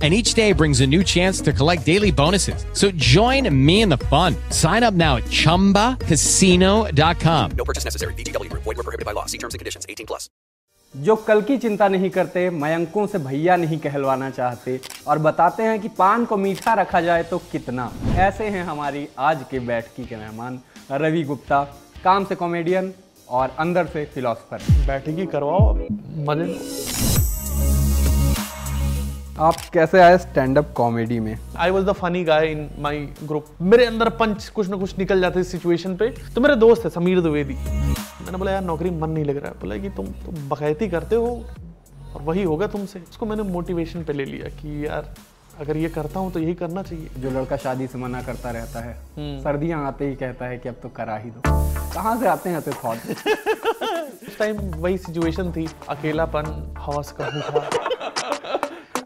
and each day brings a new chance to collect daily bonuses. So join me in the fun. Sign up now at ChumbaCasino.com. No purchase necessary. VGW Group. Void were prohibited by law. See terms and conditions. 18 plus. जो कल की चिंता नहीं करते मयंकों से भैया नहीं कहलवाना चाहते और बताते हैं कि पान को मीठा रखा जाए तो कितना ऐसे हैं हमारी आज के बैठकी के मेहमान रवि गुप्ता काम से कॉमेडियन और अंदर से फिलोसफर बैठकी करवाओ मज़े आप कैसे आए स्टैंड अप कॉमेडी में? I was the funny guy in my group मेरे अंदर पंच कुछ ना कुछ निकल जाते सिचुएशन पे। तो मेरे दोस्त है समीर द्विवेदी। मैंने बोला यार नौकरी मन नहीं लग रहा है। बोला कि तुम तुम बकैती करते हो और वही होगा तुमसे। उसको मैंने मोटिवेशन पे ले लिया कि यार अगर ये करता हूँ तो यही करना चाहिए। जो लड़का शादी से मना करता रहता है सर्दियाँ आते ही कहता है कि अब तो करा ही दो। कहाँ से आते हैं थॉट उस टाइम वही सिचुएशन थी अकेलापन हवस का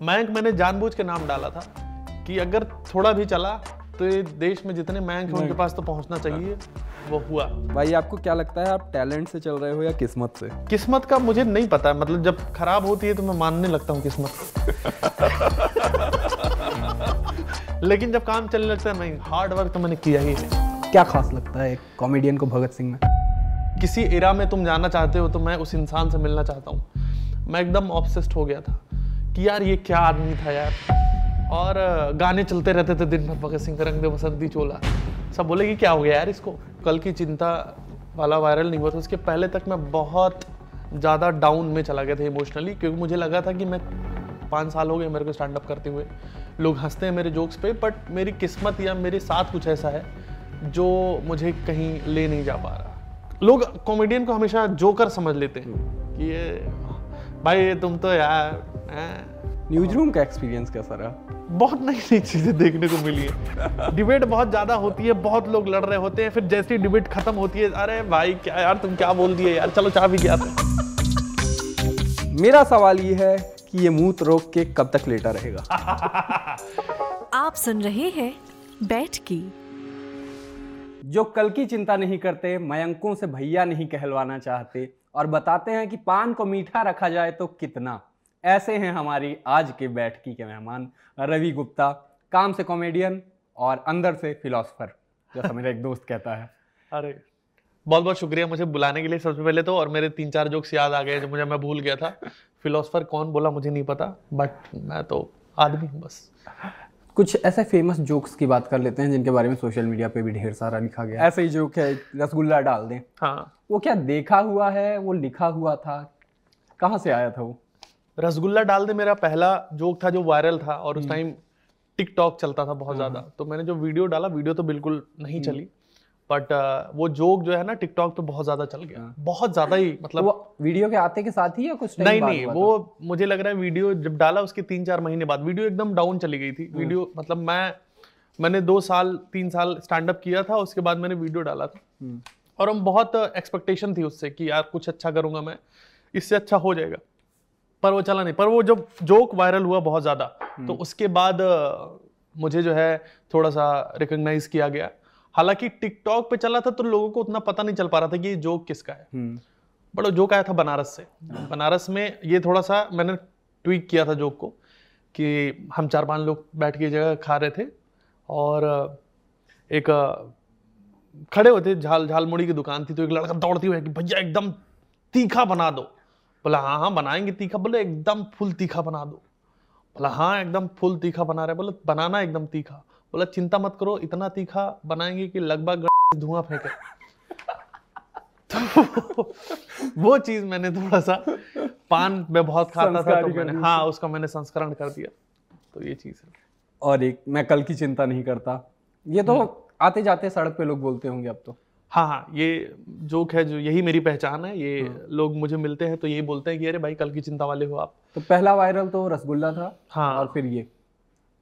मैंक मैंने जानबूझ के नाम डाला था कि अगर थोड़ा भी चला तो ये देश में जितने मैंक हैं उनके पास तो पहुँचना चाहिए। वो हुआ। भाई आपको क्या लगता है आप टैलेंट से चल रहे हो या किस्मत से? किस्मत का मुझे नहीं पता है। मतलब जब खराब होती है तो मैं मानने लगता हूँ किस्मत। लेकिन जब काम चलने लगता है नहीं हार्ड वर्क तो मैंने किया ही है क्या खास लगता है एक कॉमेडियन को भगत सिंह में? किसी एरा में तुम जाना चाहते हो तो मैं उस इंसान से मिलना चाहता हूँ। मैं एकदम ऑब्सेस्ड हो गया था। कि यार ये क्या आदमी था यार? और गाने चलते रहते थे दिन भर, भगत सिंह का रंग दे बसंती चोला। सब बोले कि क्या हो गया यार इसको? कल की चिंता वाला वायरल नहीं हुआ था। उसके पहले तक मैं बहुत ज़्यादा डाउन में चला गया था इमोशनली क्योंकि मुझे लगा था कि मैं पाँच साल हो गए मेरे को स्टैंड अप करते हुए। लोग हँसते हैं मेरे जोक्स पे बट मेरी किस्मत या मेरे साथ कुछ ऐसा है जो मुझे कहीं ले नहीं जा पा रहा। लोग कॉमेडियन को हमेशा जोकर समझ लेते हैं कि ये, भाई तुम तो यार। न्यूज़ रूम का एक्सपीरियंस कैसा रहा? बहुत नई नई चीज़ें देखने को मिली है। डिबेट बहुत ज़्यादा होती है बहुत लोग लड़ रहे होते हैं फिर जैसी डिबेट खत्म होती है अरे भाई क्या यार तुम क्या बोल दिए यार? चलो चाह भी क्या मेरा सवाल ये है कि ये मुँह रोक के कब तक लेटा रहेगा? आप सुन रहे हैं बैठ की। जो कल की चिंता नहीं करते मयंकों से भैया नहीं कहलवाना चाहते और बताते हैं कि पान को मीठा रखा जाए तो कितना? ऐसे हैं हमारी आज के बैठकी के मेहमान रवि गुप्ता काम से कॉमेडियन और अंदर से फिलोसफर जैसा मेरा एक दोस्त कहता है। अरे बहुत बहुत शुक्रिया मुझे बुलाने के लिए सबसे पहले तो और मेरे तीन चार जोक्स याद आ गए जो मुझे मैं भूल गया था। फिलोसफर कौन बोला मुझे नहीं पता बट मैं तो आदमी हूँ बस। कुछ ऐसे फ़ेमस जोक्स की बात कर लेते हैं जिनके बारे में सोशल मीडिया पे भी ढेर सारा लिखा गया ऐसे ही जोक है रसगुल्ला डाल दें। हाँ। वो क्या देखा हुआ है वो लिखा हुआ था कहाँ से आया था वो? रसगुल्ला डाल दे मेरा पहला जोक था जो वायरल था और उस टाइम टिकटॉक चलता था बहुत ज़्यादा। तो मैंने जो वीडियो डाला वीडियो तो बिल्कुल नहीं चली बट वो जोक जो है ना टिकटॉक पे बहुत ज़्यादा चल गया। बहुत ज़्यादा ही मतलब वो वीडियो के आते के साथ ही या कुछ नहीं नहीं वो मुझे लग रहा है वीडियो जब डाला उसके तीन चार महीने बाद। वीडियो एकदम डाउन चली गई थी। वीडियो मतलब मैं मैंने दो साल तीन साल स्टैंड अप किया था उसके बाद मैंने वीडियो डाला था। और हम बहुत एक्सपेक्टेशन थी उससे कि यार कुछ अच्छा करूँगा मैं इससे अच्छा हो जाएगा। पर वो चला नहीं। पर वो जब जोक वायरल हुआ बहुत ज़्यादा तो उसके बाद मुझे जो है थोड़ा सा रिकॉग्नाइज किया गया। हालाँकि टिकटॉक पे चला था तो लोगों को उतना पता नहीं चल पा रहा था कि ये जोक किसका है। हम्म, बट वो जोक आया था बनारस से। बनारस में ये थोड़ा सा मैंने ट्वीक किया था जोक को कि हम चार पाँच लोग बैठ के जगह खा रहे थे और एक खड़े होते झाल झालमुड़ी की दुकान थी तो एक लड़का दौड़ती हुई कि भैया एकदम तीखा बना दो। बोला हाँ हाँ बनाएँगे तीखा। बोले एकदम फुल तीखा बना दो। बोला हाँ एकदम फुल तीखा बना रहे। बोले बनाना एकदम तीखा। बोला चिंता मत करो इतना तीखा बनाएँगे कि लगभग धुआँ फेंके। तो वो चीज़ मैंने थोड़ा सा पान में बहुत खाता था तो मैंने हाँ उसका मैंने संस्करण कर दिया। तो ये चीज़ है। और एक मैं कल की चिंता नहीं करता। ये तो हम्म। आते जाते सड़क पे लोग बोलते होंगे अब तो। हाँ हाँ ये जोक है जो यही मेरी पहचान है ये हाँ। लोग मुझे मिलते हैं तो यही बोलते हैं कि अरे भाई कल की चिंता वाले हो आप तो पहला वायरल तो रसगुल्ला था हाँ। और फिर ये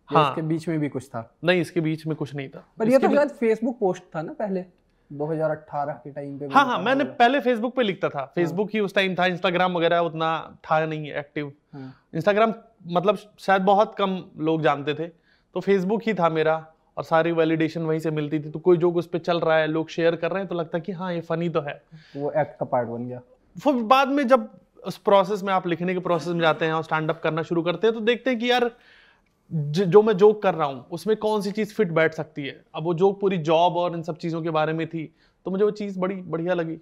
हाँ। इसके बीच में भी कुछ था नहीं इसके बीच में कुछ नहीं था पर ये तो शायद फेसबुक पोस्ट था ना पहले 2018 के टाइम पे हाँ हाँ मैंने पहले फेसबुक पे लिखता हाँ। था फेसबुक ही उस टाइम था इंस्टाग्राम वगैरह उतना था नहीं एक्टिव हाँ। इंस्टाग्राम मतलब शायद बहुत कम लोग जानते थे तो फेसबुक ही था मेरा और सारी वैलिडेशन वहीं से मिलती थी। तो कोई जोक उस पर चल रहा है लोग शेयर कर रहे हैं तो लगता है कि हाँ ये फनी तो है। वो एक्ट का पार्ट बन गया। फिर बाद में जब उस प्रोसेस में आप लिखने के प्रोसेस में जाते हैं और स्टैंड अप करना शुरू करते हैं तो देखते हैं कि यार ज- जो मैं जोक कर रहा हूँ उसमें कौन सी चीज़ फिट बैठ सकती है? अब वो जोक पूरी जॉब और इन सब चीज़ों के बारे में थी तो मुझे वो चीज़ बड़ी बढ़िया लगी।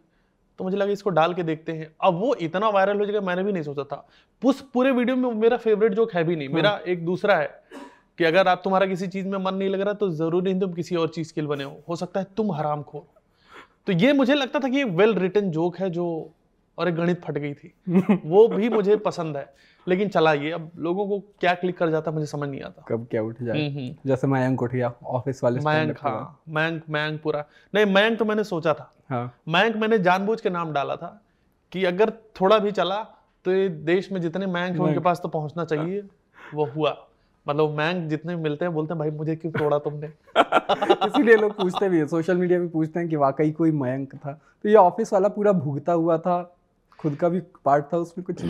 तो मुझे लगा इसको डाल के देखते हैं। अब वो इतना वायरल हो जाएगा मैंने भी नहीं सोचा था। उस पूरे वीडियो में मेरा फेवरेट जोक है भी नहीं मेरा एक दूसरा है। कि अगर आप तुम्हारा किसी चीज़ में मन नहीं लग रहा तो ज़रूरी नहीं तुम किसी और चीज़ के लिए बने हो। हो सकता है तुम हराम खो तो ये मुझे लगता था कि ये वेल रिटर्न जोक है जो और एक गणित फट गई थी। वो भी मुझे पसंद है। लेकिन चला ये। अब लोगों को क्या क्लिक कर जाता मुझे समझ नहीं आता। कब क्या उठ जाए। हम्म, हम्म। जैसे मयंक उठ गया ऑफ़िस वाले मयंक हाँ। मयंक मयंक पूरा। नहीं मयंक तो मैंने सोचा था। हाँ। मयंक मैंने जानबूझ के नाम डाला था कि अगर थोड़ा भी चला तो ये देश में जितने मयंक उनके पास तो पहुँचना चाहिए। वो हुआ। मतलब मयंक जितने भी मिलते हैं बोलते हैं भाई मुझे क्यों तोड़ा तुमने? इसीलिए लोग पूछते भी है सोशल मीडिया पे पूछते हैं कि वाकई कोई मयंक था। तो ये ऑफ़िस वाला पूरा भुगता हुआ था खुद का भी पार्ट था उसमें कुछ।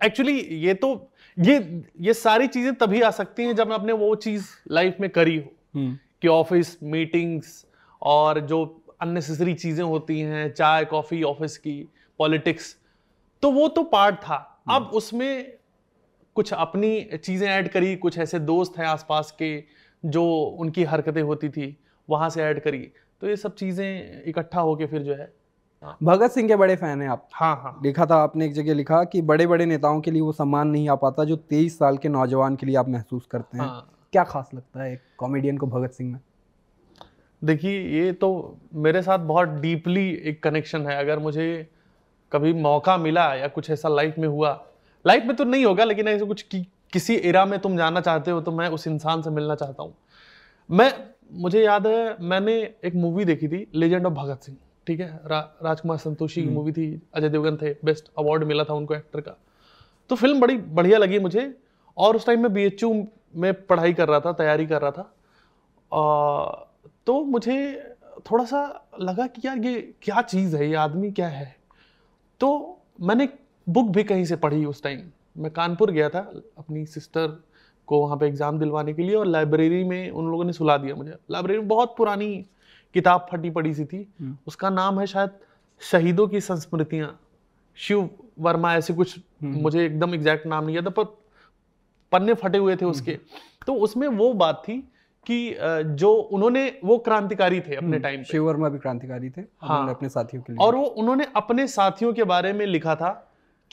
एक्चुअली ये तो ये ये सारी चीज़ें तभी आ सकती हैं जब आपने वो चीज़ लाइफ में करी हो। हम्म, कि ऑफ़िस मीटिंग्स और जो अननेसेसरी चीज़ें होती हैं चाय कॉफ़ी ऑफ़िस की पॉलिटिक्स तो वो तो पार्ट था। अब उसमें कुछ अपनी चीज़ें ऐड करी कुछ ऐसे दोस्त हैं आसपास के जो उनकी हरकतें होती थी वहाँ से ऐड करी। तो ये सब चीज़ें इकट्ठा होके फिर जो है भगत सिंह के बड़े फ़ैन हैं आप। हाँ हाँ। लिखा था आपने एक जगह लिखा कि बड़े बड़े नेताओं के लिए वो सम्मान नहीं आ पाता जो तेईस साल के नौजवान के लिए आप महसूस करते हैं। हाँ। क्या खास लगता है एक कॉमेडियन को भगत सिंह में? देखिए ये तो मेरे साथ बहुत डीपली एक कनेक्शन है। अगर मुझे कभी मौका मिला या कुछ ऐसा लाइफ में हुआ लाइफ में तो नहीं होगा लेकिन ऐसे कुछ कि, किसी एरा में तुम जाना चाहते हो तो मैं उस इंसान से मिलना चाहता हूँ। मैं मुझे याद है मैंने एक मूवी देखी थी लेजेंड ऑफ़ भगत सिंह ठीक है? रा, राजकुमार संतोषी की मूवी थी अजय देवगन थे बेस्ट अवार्ड मिला था उनको एक्टर का। तो फ़िल्म बड़ी बढ़िया लगी मुझे और उस टाइम में बी में पढ़ाई कर रहा था तैयारी कर रहा था। आ, तो मुझे थोड़ा सा लगा कि यार ये क्या चीज़ है ये आदमी क्या है? तो मैंने बुक भी कहीं से पढ़ी उस टाइम। मैं कानपुर गया था अपनी सिस्टर को वहाँ पे एग्ज़ाम दिलवाने के लिए और लाइब्रेरी में उन लोगों ने सुला दिया मुझे। लाइब्रेरी में बहुत पुरानी किताब फटी पड़ी सी थी। उसका नाम है शायद शहीदों की संस्मृतियाँ। शिव वर्मा ऐसे कुछ मुझे एकदम एग्जैक्ट नाम नहीं याद पर पन्ने फटे हुए थे उसके। तो उसमें वो बात थी कि जो उन्होंने वो क्रांतिकारी थे अपने टाइम शिव वर्मा भी क्रांतिकारी थे हाँ। अपने साथियों के लिए और वो उन्होंने अपने साथियों के बारे में लिखा था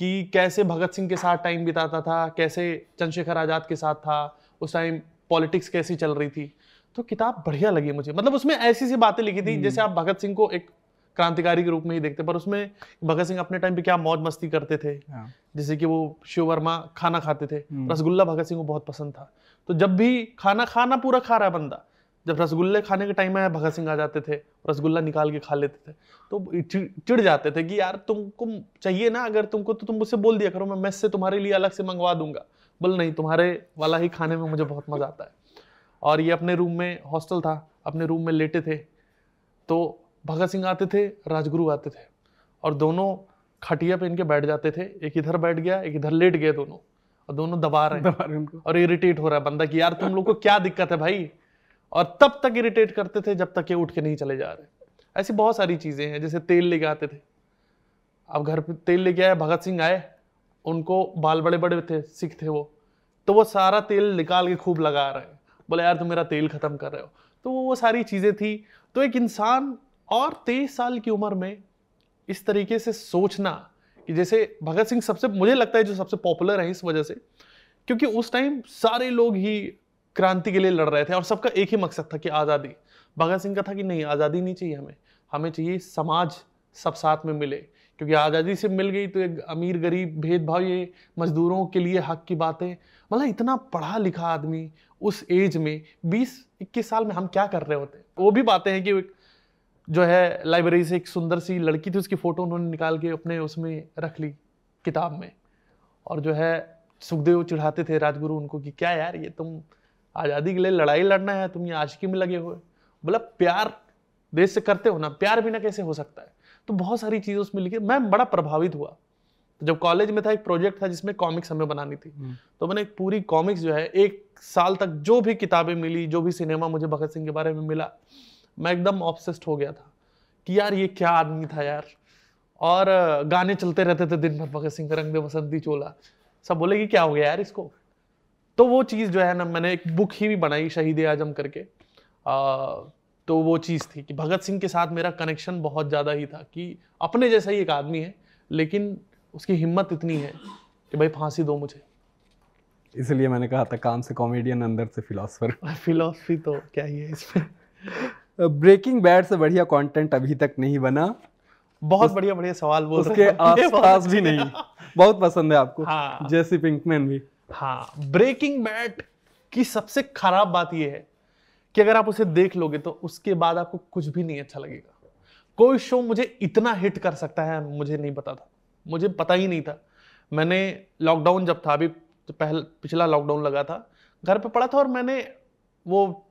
कि कैसे भगत सिंह के साथ टाइम बिताता था कैसे चंद्रशेखर आज़ाद के साथ था उस टाइम पॉलिटिक्स कैसी चल रही थी। तो किताब बढ़िया लगी मुझे। मतलब उसमें ऐसी सी बातें लिखी थी जैसे आप भगत सिंह को एक क्रांतिकारी के रूप में ही देखते पर उसमें भगत सिंह अपने टाइम पे क्या मौज मस्ती करते थे। हाँ। जैसे कि वो शिव वर्मा खाना खाते थे। रसगुल्ला भगत सिंह को बहुत पसंद था। तो जब भी खाना खाना पूरा खा रहा है बंदा जब रसगुल्ले खाने के टाइम आया भगत सिंह आ जाते थे रसगुल्ला निकाल के खा लेते थे तो चिढ़ जाते थे कि यार तुमको चाहिए ना अगर तुमको तो तुम मुझसे बोल दिया करो मैं मेस से तुम्हारे लिए अलग से मंगवा दूँगा। बोल नहीं तुम्हारे वाला ही खाने में मुझे बहुत मज़ा आता है। और ये अपने रूम में हॉस्टल था अपने रूम में लेटे थे तो भगत सिंह आते थे राजगुरु आते थे और दोनों खटिया पे इनके बैठ जाते थे एक इधर बैठ गया एक इधर लेट गए दोनों और दोनों दबा रहे दबा रहे हैं और इरिटेट हो रहा है बंदा कि यार तुम लोग को क्या दिक्कत है भाई? और तब तक इरिटेट करते थे जब तक ये उठ के नहीं चले जा रहे। ऐसी बहुत सारी चीज़ें हैं, जैसे तेल लेके आते थे। अब घर पे तेल लेके आए, भगत सिंह आए, उनको बाल बड़े बड़े थे, सिख थे वो। तो वो सारा तेल निकाल के खूब लगा रहे हैं। बोले, यार, तुम मेरा तेल खत्म कर रहे हो। तो वो वो सारी चीज़ें थी। तो एक इंसान और तेईस साल की उम्र में इस तरीके से सोचना कि जैसे भगत सिंह सबसे, मुझे लगता है जो सबसे पॉपुलर है इस वजह से, क्योंकि उस टाइम सारे लोग ही क्रांति के लिए लड़ रहे थे और सबका एक ही मकसद था कि आज़ादी। भगत सिंह का था कि नहीं, आज़ादी नहीं चाहिए हमें। हमें चाहिए समाज सब साथ में मिले। क्योंकि आज़ादी से मिल गई तो एक अमीर, गरीब, भेदभाव, ये मजदूरों के लिए हक की बातें। मतलब इतना पढ़ा लिखा आदमी उस एज में 20-21 साल में हम क्या कर रहे होते? वो भी बातें हैं कि जो है, लाइब्रेरी से एक सुंदर सी लड़की थी, उसकी फ़ोटो उन्होंने निकाल के अपने उसमें रख ली किताब में। और जो है, सुखदेव चिढ़ाते थे राजगुरु उनको कि, क्या यार, ये तुम आज़ादी के लिए लड़ाई लड़ना है तुम ये आशिकी में लगे हुए। बोला प्यार देश से करते हो ना प्यार बिना कैसे हो सकता है? तो बहुत सारी चीज़ें उसमें लिखी मैं बड़ा प्रभावित हुआ। तो जब कॉलेज में था एक प्रोजेक्ट था जिसमें कॉमिक्स हमें बनानी थी। तो मैंने पूरी कॉमिक्स जो है एक साल तक जो भी किताबें मिली जो भी सिनेमा मुझे भगत सिंह के बारे में मिला मैं एकदम ऑब्सेस्ड हो गया था कि यार ये क्या आदमी था यार। और गाने चलते रहते थे दिन भर भगत सिंह का रंग दे बसंती चोला। सब बोले कि क्या हो गया यार इसको? तो वो चीज़ जो है ना मैंने एक बुक ही भी बनाई शहीद आज़म करके। आ, तो वो चीज़ थी कि भगत सिंह के साथ मेरा कनेक्शन बहुत ज़्यादा ही था कि अपने जैसा ही एक आदमी है लेकिन उसकी हिम्मत इतनी है कि भाई फांसी दो मुझे। इसलिए मैंने कहा था काम से कॉमेडियन अंदर से फिलोसफर फिलोसफी तो क्या ही है इसमें। ब्रेकिंग बैड से बढ़िया कंटेंट अभी तक नहीं बना। बहुत बढ़िया बढ़िया सवाल बोल उसके आसपास भी अच्छा। नहीं। बहुत पसंद है आपको। हाँ। जैसी पिंकमैन भी। हाँ ब्रेकिंग बैड की सबसे खराब बात यह है कि अगर आप उसे देख लोगे तो उसके बाद आपको कुछ भी नहीं अच्छा लगेगा। कोई शो मुझे इतना हिट कर सकता है मुझे नहीं पता था। मुझे पता ही नहीं था। मैंने लॉकडाउन जब था अभी तो पहले पिछला लॉकडाउन लगा था घर पे पड़ा था और मैंने वो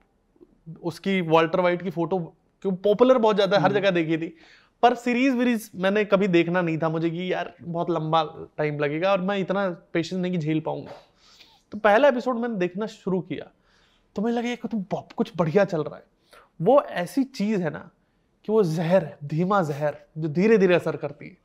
उसकी वॉल्टर वाइट की फ़ोटो क्यों पॉपुलर बहुत ज़्यादा हर जगह देखी थी। पर सीरीज़ वीरीज मैंने कभी देखना नहीं था मुझे कि यार बहुत लंबा टाइम लगेगा और मैं इतना पेशेंस नहीं कि झेल पाऊँगा। तो पहला एपिसोड मैंने देखना शुरू किया तो मुझे लगा तो बहुत कुछ बढ़िया चल रहा है। वो ऐसी चीज़ है ना कि वो जहर है धीमा जहर जो धीरे धीरे असर करती है।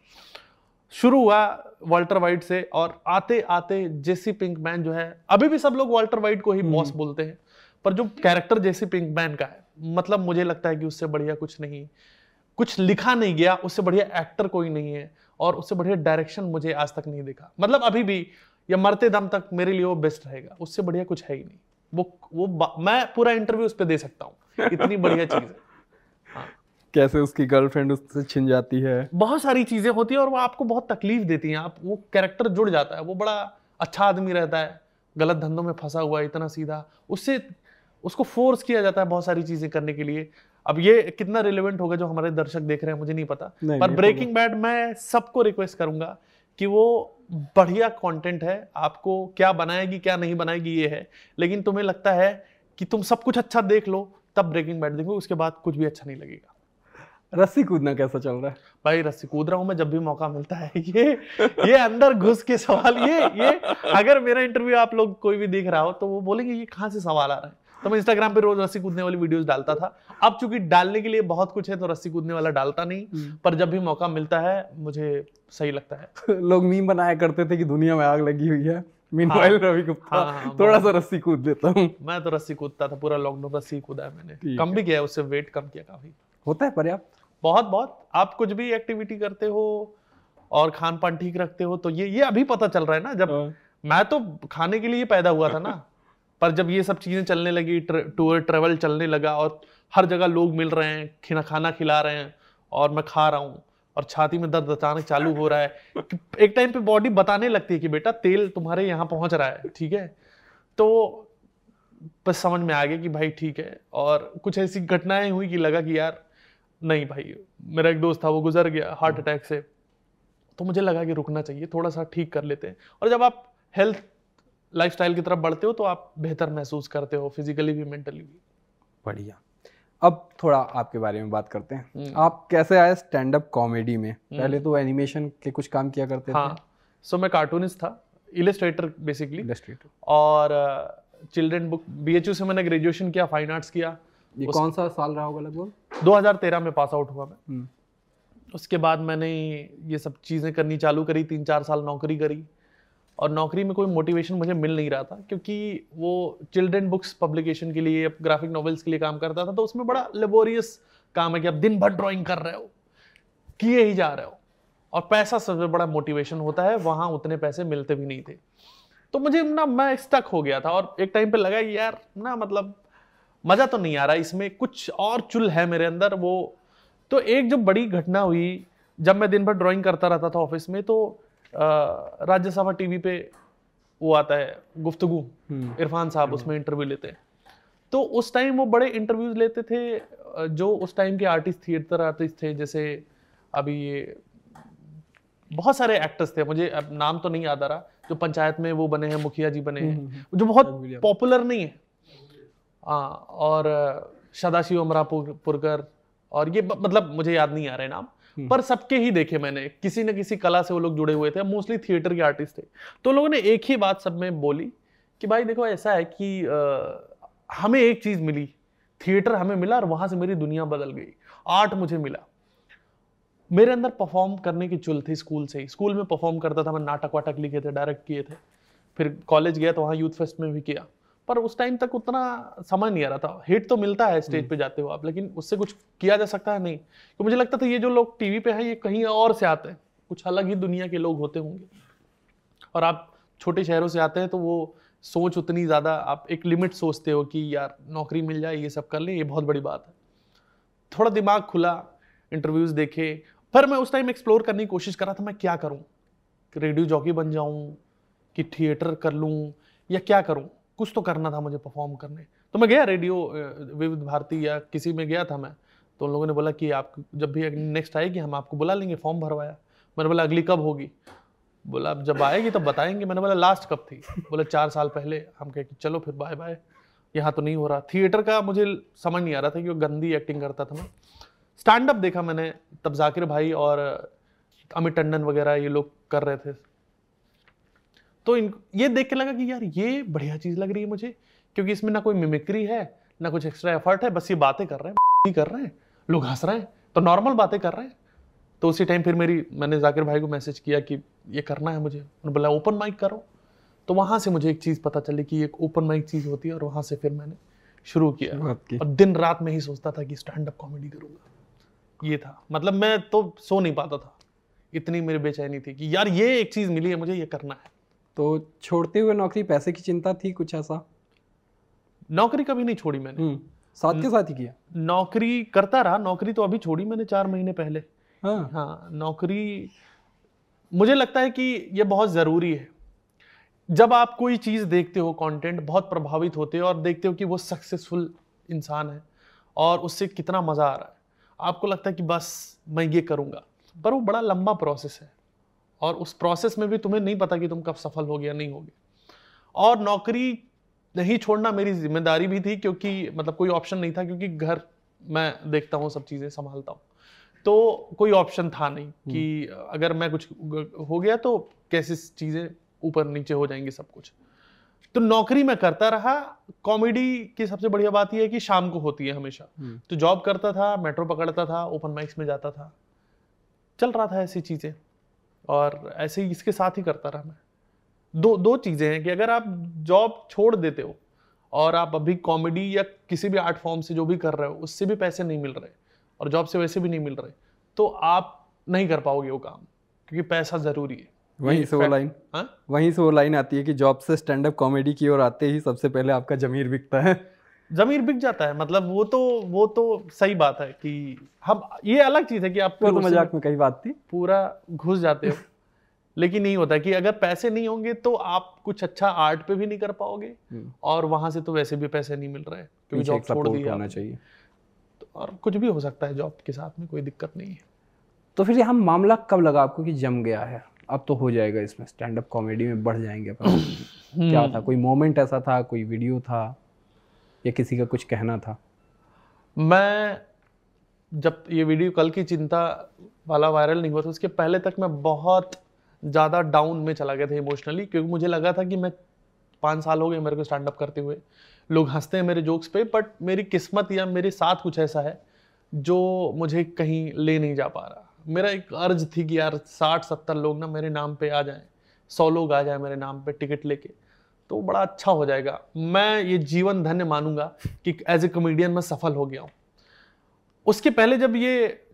शुरू हुआ वॉल्टर वाइट से और आते आते जेसी पिंकमैन जो है अभी भी सब लोग वॉल्टर वाइट को ही बॉस बोलते हैं पर जो कैरेक्टर जेसी पिंकमैन का है मतलब मुझे लगता है कि उससे बढ़िया कुछ नहीं कुछ लिखा नहीं गया उससे बढ़िया एक्टर कोई नहीं है और उससे बढ़िया डायरेक्शन मुझे आज तक नहीं दिखा। मतलब अभी भी या मरते दम तक मेरे लिए वो बेस्ट रहेगा। उससे बढ़िया कुछ है ही नहीं। वो वो मैं पूरा इंटरव्यू उस पर दे सकता हूँ। इतनी बढ़िया चीज़ है। कैसे उसकी गर्लफ्रेंड उससे छिन जाती है? बहुत सारी चीज़ें होती हैं और वो आपको बहुत तकलीफ़ देती हैं। आप वो कैरेक्टर जुड़ जाता है। वो बड़ा अच्छा आदमी रहता है। गलत धंधों में फंसा हुआ है इतना सीधा। उससे उसको फोर्स किया जाता है बहुत सारी चीज़ें करने के लिए। अब ये कितना रिलेवेंट होगा जो हमारे दर्शक देख रहे हैं मुझे नहीं पता। नहीं, पर तो ब्रेकिंग बैड मैं सबको रिक्वेस्ट करूँगा कि वो बढ़िया कंटेंट है आपको क्या बनाएगी क्या नहीं बनाएगी ये है। लेकिन तुम्हें लगता है कि तुम सब कुछ अच्छा देख लो तब ब्रेकिंग बैड देखो उसके बाद कुछ भी अच्छा नहीं लगेगा। रस्सी कूदना कैसा चल रहा है? भाई रस्सी कूद रहा हूँ मैं जब भी मौका मिलता है। ये ये अंदर घुस के सवाल ये ये अगर मेरा इंटरव्यू आप लोग कोई भी देख रहा हो तो वो बोलेंगे ये कहाँ से सवाल आ रहा है? तो मैं इंस्टाग्राम पे रोज रस्सी कूदने वाली वीडियोस डालता था। अब चूँकि डालने के लिए बहुत कुछ है तो रस्सी कूदने वाला डालता नहीं। पर जब भी मौका मिलता है मुझे सही लगता है। लोग मीम बनाया करते थे कि दुनिया में आग लगी हुई है। मीनवाइल रवि गुप्ता हाँ, हाँ, थोड़ा सा रस्सी कूद लेता हूँ। मैं तो रस्सी कूदता था पूरा लॉकडाउन रस्सी कूदा है मैंने। कम भी किया है उससे वेट कम किया काफ़ी। होता है पर्याप्त। बहुत बहुत। आप कुछ भी एक्टिविटी करते हो और खान पान ठीक रखते हो तो ये ये अभी पता चल रहा है ना जब हाँ। मैं तो खाने के लिए पैदा हुआ था ना। पर जब ये सब चीज़ें चलने लगी टूर ट्रेवल चलने लगा और हर जगह लोग मिल रहे हैं खिना खाना खिला रहे हैं और मैं खा रहा हूँ और छाती में दर्द अचानक चालू हो रहा है। कि एक टाइम पे बॉडी बताने लगती है कि बेटा तेल तुम्हारे यहाँ पहुँच रहा है ठीक है? तो बस समझ में आ गया कि भाई ठीक है और कुछ ऐसी घटनाएँ हुई कि लगा कि यार नहीं भाई मेरा एक दोस्त था वो गुजर गया हार्ट अटैक से। तो मुझे लगा कि रुकना चाहिए थोड़ा सा ठीक कर लेते हैं। और जब आप हेल्थ लाइफस्टाइल की तरफ़ बढ़ते हो तो आप बेहतर महसूस करते हो फिजिकली भी मेंटली भी। बढ़िया। अब थोड़ा आपके बारे में बात करते हैं। आप कैसे आए स्टैंड अप कॉमेडी में पहले तो एनिमेशन के कुछ काम किया करते हाँ, थे। हाँ। सो मैं कार्टूनिस्ट था। इलिस्ट्रेटर बेसिकली इलस्ट्रेटर और चिल्ड्रन बुक बीएचयू से मैंने ग्रेजुएशन किया फाइन आर्ट्स किया। ये कौन सा साल रहा होगा लगभग? 2013 में पास आउट हुआ मैं। हम्म। उसके बाद मैंने ये सब चीज़ें करनी चालू करी तीन चार साल नौकरी करी। और नौकरी में कोई मोटिवेशन मुझे मिल नहीं रहा था, क्योंकि वो चिल्ड्रन बुक्स पब्लिकेशन के लिए ग्राफिक नॉवेल्स के लिए काम करता था तो उसमें बड़ा लेबोरियस काम है कि आप दिन भर ड्राइंग कर रहे हो, किए ही जा रहे हो। और पैसा सबसे बड़ा मोटिवेशन होता है, वहाँ उतने पैसे मिलते भी नहीं थे। तो मुझे ना, मैं स्टक हो गया था और एक टाइम पे लगा यार, ना मतलब मज़ा तो नहीं आ रहा, इसमें कुछ और चुल है मेरे अंदर, वो। तो एक जो बड़ी घटना हुई, जब मैं दिन भर ड्राइंग करता रहता था ऑफ़िस में तो राज्यसभा टीवी पे वो आता है गुफ्तगू। इरफान साहब उसमें इंटरव्यू लेते हैं। तो उस टाइम वो बड़े इंटरव्यूज़ लेते थे जो उस टाइम के आर्टिस्ट थिएटर आर्टिस्ट थे जैसे अभी ये बहुत सारे एक्टर्स थे। मुझे अब नाम तो नहीं याद आ रहा जो पंचायत में वो बने हैं मुखिया जी बने हैं जो बहुत पॉपुलर नहीं है। हाँ और सदाशिव अमरापुरकर और ये मतलब मुझे याद नहीं आ रहे नाम। पर सबके ही देखे मैंने किसी न किसी कला से वो लोग जुड़े हुए थे मोस्टली थिएटर के आर्टिस्ट थे। तो लोगों ने एक ही बात सब में बोली कि भाई देखो ऐसा है कि अ, हमें एक चीज़ मिली थिएटर हमें मिला और वहाँ से मेरी दुनिया बदल गई। आर्ट मुझे मिला। मेरे अंदर परफॉर्म करने की चुल थी स्कूल से ही। स्कूल में परफॉर्म करता था मैं नाटक वाटक लिखे थे डायरेक्ट किए थे। फिर कॉलेज गया तो वहाँ यूथ फेस्ट में भी किया। पर उस टाइम तक उतना समझ नहीं आ रहा था। हिट तो मिलता है स्टेज पे जाते हो आप लेकिन उससे कुछ किया जा सकता है? नहीं। तो मुझे लगता था ये जो लोग टीवी पे हैं ये कहीं और से आते हैं। कुछ अलग ही दुनिया के लोग होते होंगे। और आप छोटे शहरों से आते हैं तो वो सोच उतनी ज़्यादा आप एक लिमिट सोचते हो कि यार नौकरी मिल जाए ये सब कर ले ये बहुत बड़ी बात है। थोड़ा दिमाग खुला इंटरव्यूज़ देखे। पर मैं उस टाइम एक्सप्लोर करने की कोशिश कर रहा था मैं क्या करूँ? रेडियो जॉकी बन जाऊँ कि थिएटर कर लूँ या क्या करूँ? कुछ तो करना था मुझे परफॉर्म करने। तो मैं गया रेडियो विविध भारती या किसी में गया था मैं। तो उन लोगों ने बोला कि आप जब भी नेक्स्ट आएगी, हम आपको बुला लेंगे फॉर्म भरवाया। मैंने बोला, अगली कब होगी? बोला अब जब आएगी तब बताएँगे। मैंने बोला लास्ट कब थी? बोला, चार साल पहले। हम कहे कि, चलो फिर बाय बाय यहाँ तो नहीं हो रहा। थिएटर का मुझे समझ नहीं आ रहा था कि वो गंदी एक्टिंग करता था मैं। स्टैंड अप देखा मैंने, तब जाकिर भाई और अमित टंडन वगैरह ये लोग कर रहे थे। तो इन ये देख के लगा कि यार ये बढ़िया चीज़ लग रही है मुझे क्योंकि इसमें ना कोई मिमिक्री है ना कुछ एक्स्ट्रा एफर्ट है बस ये बातें कर रहे हैं कर रहे हैं लोग हंस रहे हैं तो नॉर्मल बातें कर रहे हैं। तो उसी टाइम फिर मेरी मैंने जाकिर भाई को मैसेज किया कि ये करना है मुझे। उन्होंने बोला ओपन माइक करो। तो वहाँ से मुझे एक चीज़ पता चली कि एक ओपन माइक चीज़ होती है और वहाँ से फिर मैंने शुरू किया। और दिन रात में ही सोचता था कि स्टैंड अप कॉमेडी करूँगा। ये था। मतलब मैं तो सो नहीं पाता था। इतनी मेरी बेचैनी थी कि यार ये एक चीज़ मिली है मुझे ये करना है। तो छोड़ते हुए नौकरी पैसे की चिंता थी कुछ ऐसा? नौकरी कभी नहीं छोड़ी मैंने। हम्म साथ के साथ ही किया? नौकरी करता रहा नौकरी तो अभी छोड़ी मैंने चार महीने पहले। हाँ। हाँ नौकरी मुझे लगता है कि ये बहुत ज़रूरी है। जब आप कोई चीज़ देखते हो कंटेंट बहुत प्रभावित होते हो और देखते हो कि वो सक्सेसफुल इंसान है और उससे कितना मज़ा आ रहा है आपको लगता है कि बस मैं ये करूँगा। पर वो बड़ा लंबा प्रोसेस है। और उस प्रोसेस में भी तुम्हें नहीं पता कि तुम कब सफल हो या नहीं होगे। और नौकरी नहीं छोड़ना मेरी ज़िम्मेदारी भी थी क्योंकि मतलब कोई ऑप्शन नहीं था क्योंकि घर मैं देखता हूँ सब चीज़ें संभालता हूँ। तो कोई ऑप्शन था नहीं कि अगर मैं कुछ हो गया तो कैसे चीज़ें ऊपर नीचे हो जाएँगी सब कुछ। तो नौकरी मैं करता रहा। कॉमेडी की सबसे बढ़िया बात यह है कि शाम को होती है हमेशा। तो जॉब करता था मेट्रो पकड़ता था ओपन माइक्स में जाता था। चल रहा था ऐसी चीज़ें। और ऐसे ही इसके साथ ही करता रहा मैं। दो दो चीज़ें हैं कि अगर आप जॉब छोड़ देते हो और आप अभी कॉमेडी या किसी भी आर्ट फॉर्म से जो भी कर रहे हो उससे भी पैसे नहीं मिल रहे और जॉब से वैसे भी नहीं मिल रहे तो आप नहीं कर पाओगे वो काम क्योंकि पैसा ज़रूरी है। वहीं से वो लाइन हाँ? वहीं से वो लाइन आती है कि जॉब से स्टैंड अप कॉमेडी की ओर आते ही सबसे पहले आपका जमीर बिकता है। जमीर बिक जाता है मतलब वो तो वो तो सही बात है कि हम ये अलग चीज़ है कि आप तो मज़ाक में कही बात थी। पूरा घुस जाते हो। लेकिन नहीं होता कि अगर पैसे नहीं होंगे तो आप कुछ अच्छा आर्ट पे भी नहीं कर पाओगे और वहाँ से तो वैसे भी पैसे नहीं मिल रहे क्योंकि जॉब छोड़ दी होना चाहिए। तो और कुछ भी हो सकता है जॉब के साथ में कोई दिक्कत नहीं है। तो फिर यहाँ मामला कब लगा आपको कि जम गया है? अब तो हो जाएगा इसमें स्टैंड अप कॉमेडी में बढ़ जाएँगे अपन। क्या था कोई मोमेंट ऐसा था कोई वीडियो था? या किसी का कुछ कहना था? मैं जब ये वीडियो कल की चिंता वाला वायरल नहीं हुआ था, उसके पहले तक मैं बहुत ज़्यादा डाउन में चला गया था इमोशनली क्योंकि मुझे लगा था कि मैं पाँच साल हो गए मेरे को स्टैंड अप करते हुए। लोग हँसते हैं मेरे जोक्स पे बट मेरी किस्मत या मेरे साथ कुछ ऐसा है जो मुझे कहीं ले नहीं जा पा रहा। मेरा एक अर्ज़ थी कि यार साठ, सत्तर लोग ना मेरे नाम पे आ जाएँ, सौ लोग आ जाए मेरे नाम पे टिकट लेके। तो बड़ा अच्छा हो जाएगा। मैं ये जीवन धन्य मानूँगा कि एज ए कॉमेडियन मैं सफल हो गया हूँ। उसके पहले जब ये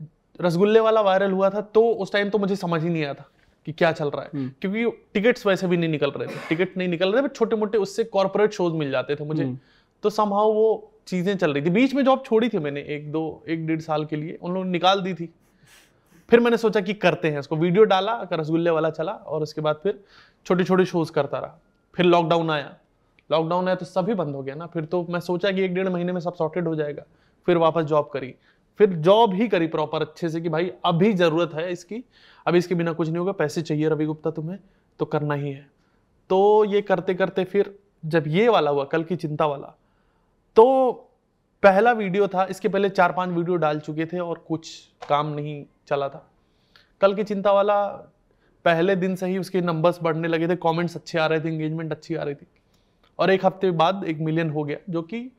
रसगुल्ले वाला वायरल हुआ था तो उस टाइम तो मुझे समझ ही नहीं आया था कि क्या चल रहा है। क्योंकि टिकट्स वैसे भी नहीं निकल रहे थे। टिकट नहीं निकल रहे थे छोटे मोटे उससे कॉर्पोरेट शोज़ मिल जाते थे मुझे। तो समहाउ वो चीज़ें चल रही थी। बीच में जॉब छोड़ी थी मैंने एक दो एक डेढ़ साल के लिए। उन लोगों ने निकाल दी थी। फिर मैंने सोचा कि करते हैं इसको। वीडियो डाला रसगुल्ले वाला चला और उसके बाद फिर छोटे छोटे शोज़ करता रहा। फिर लॉकडाउन आया। लॉकडाउन आया तो सभी बंद हो गया ना। फिर तो मैं सोचा कि एक डेढ़ महीने में सब सॉर्टेड हो जाएगा। फिर वापस जॉब करी। फिर जॉब ही करी प्रॉपर अच्छे से कि भाई, अभी ज़रूरत है इसकी। अभी इसके बिना कुछ नहीं होगा। पैसे चाहिए रवि गुप्ता तुम्हें तो करना ही है। तो ये करते करते फिर जब ये वाला हुआ, कल की चिंता वाला तो पहला वीडियो था। इसके पहले चार पाँच वीडियो डाल चुके थे और कुछ काम नहीं चला था। कल की चिंता वाला पहले दिन से ही उसके नंबर्स बढ़ने लगे थे कमेंट्स अच्छे आ रहे थे एंगेजमेंट अच्छी आ रही थी। और एक हफ़्ते बाद एक मिलियन हो गया जो कि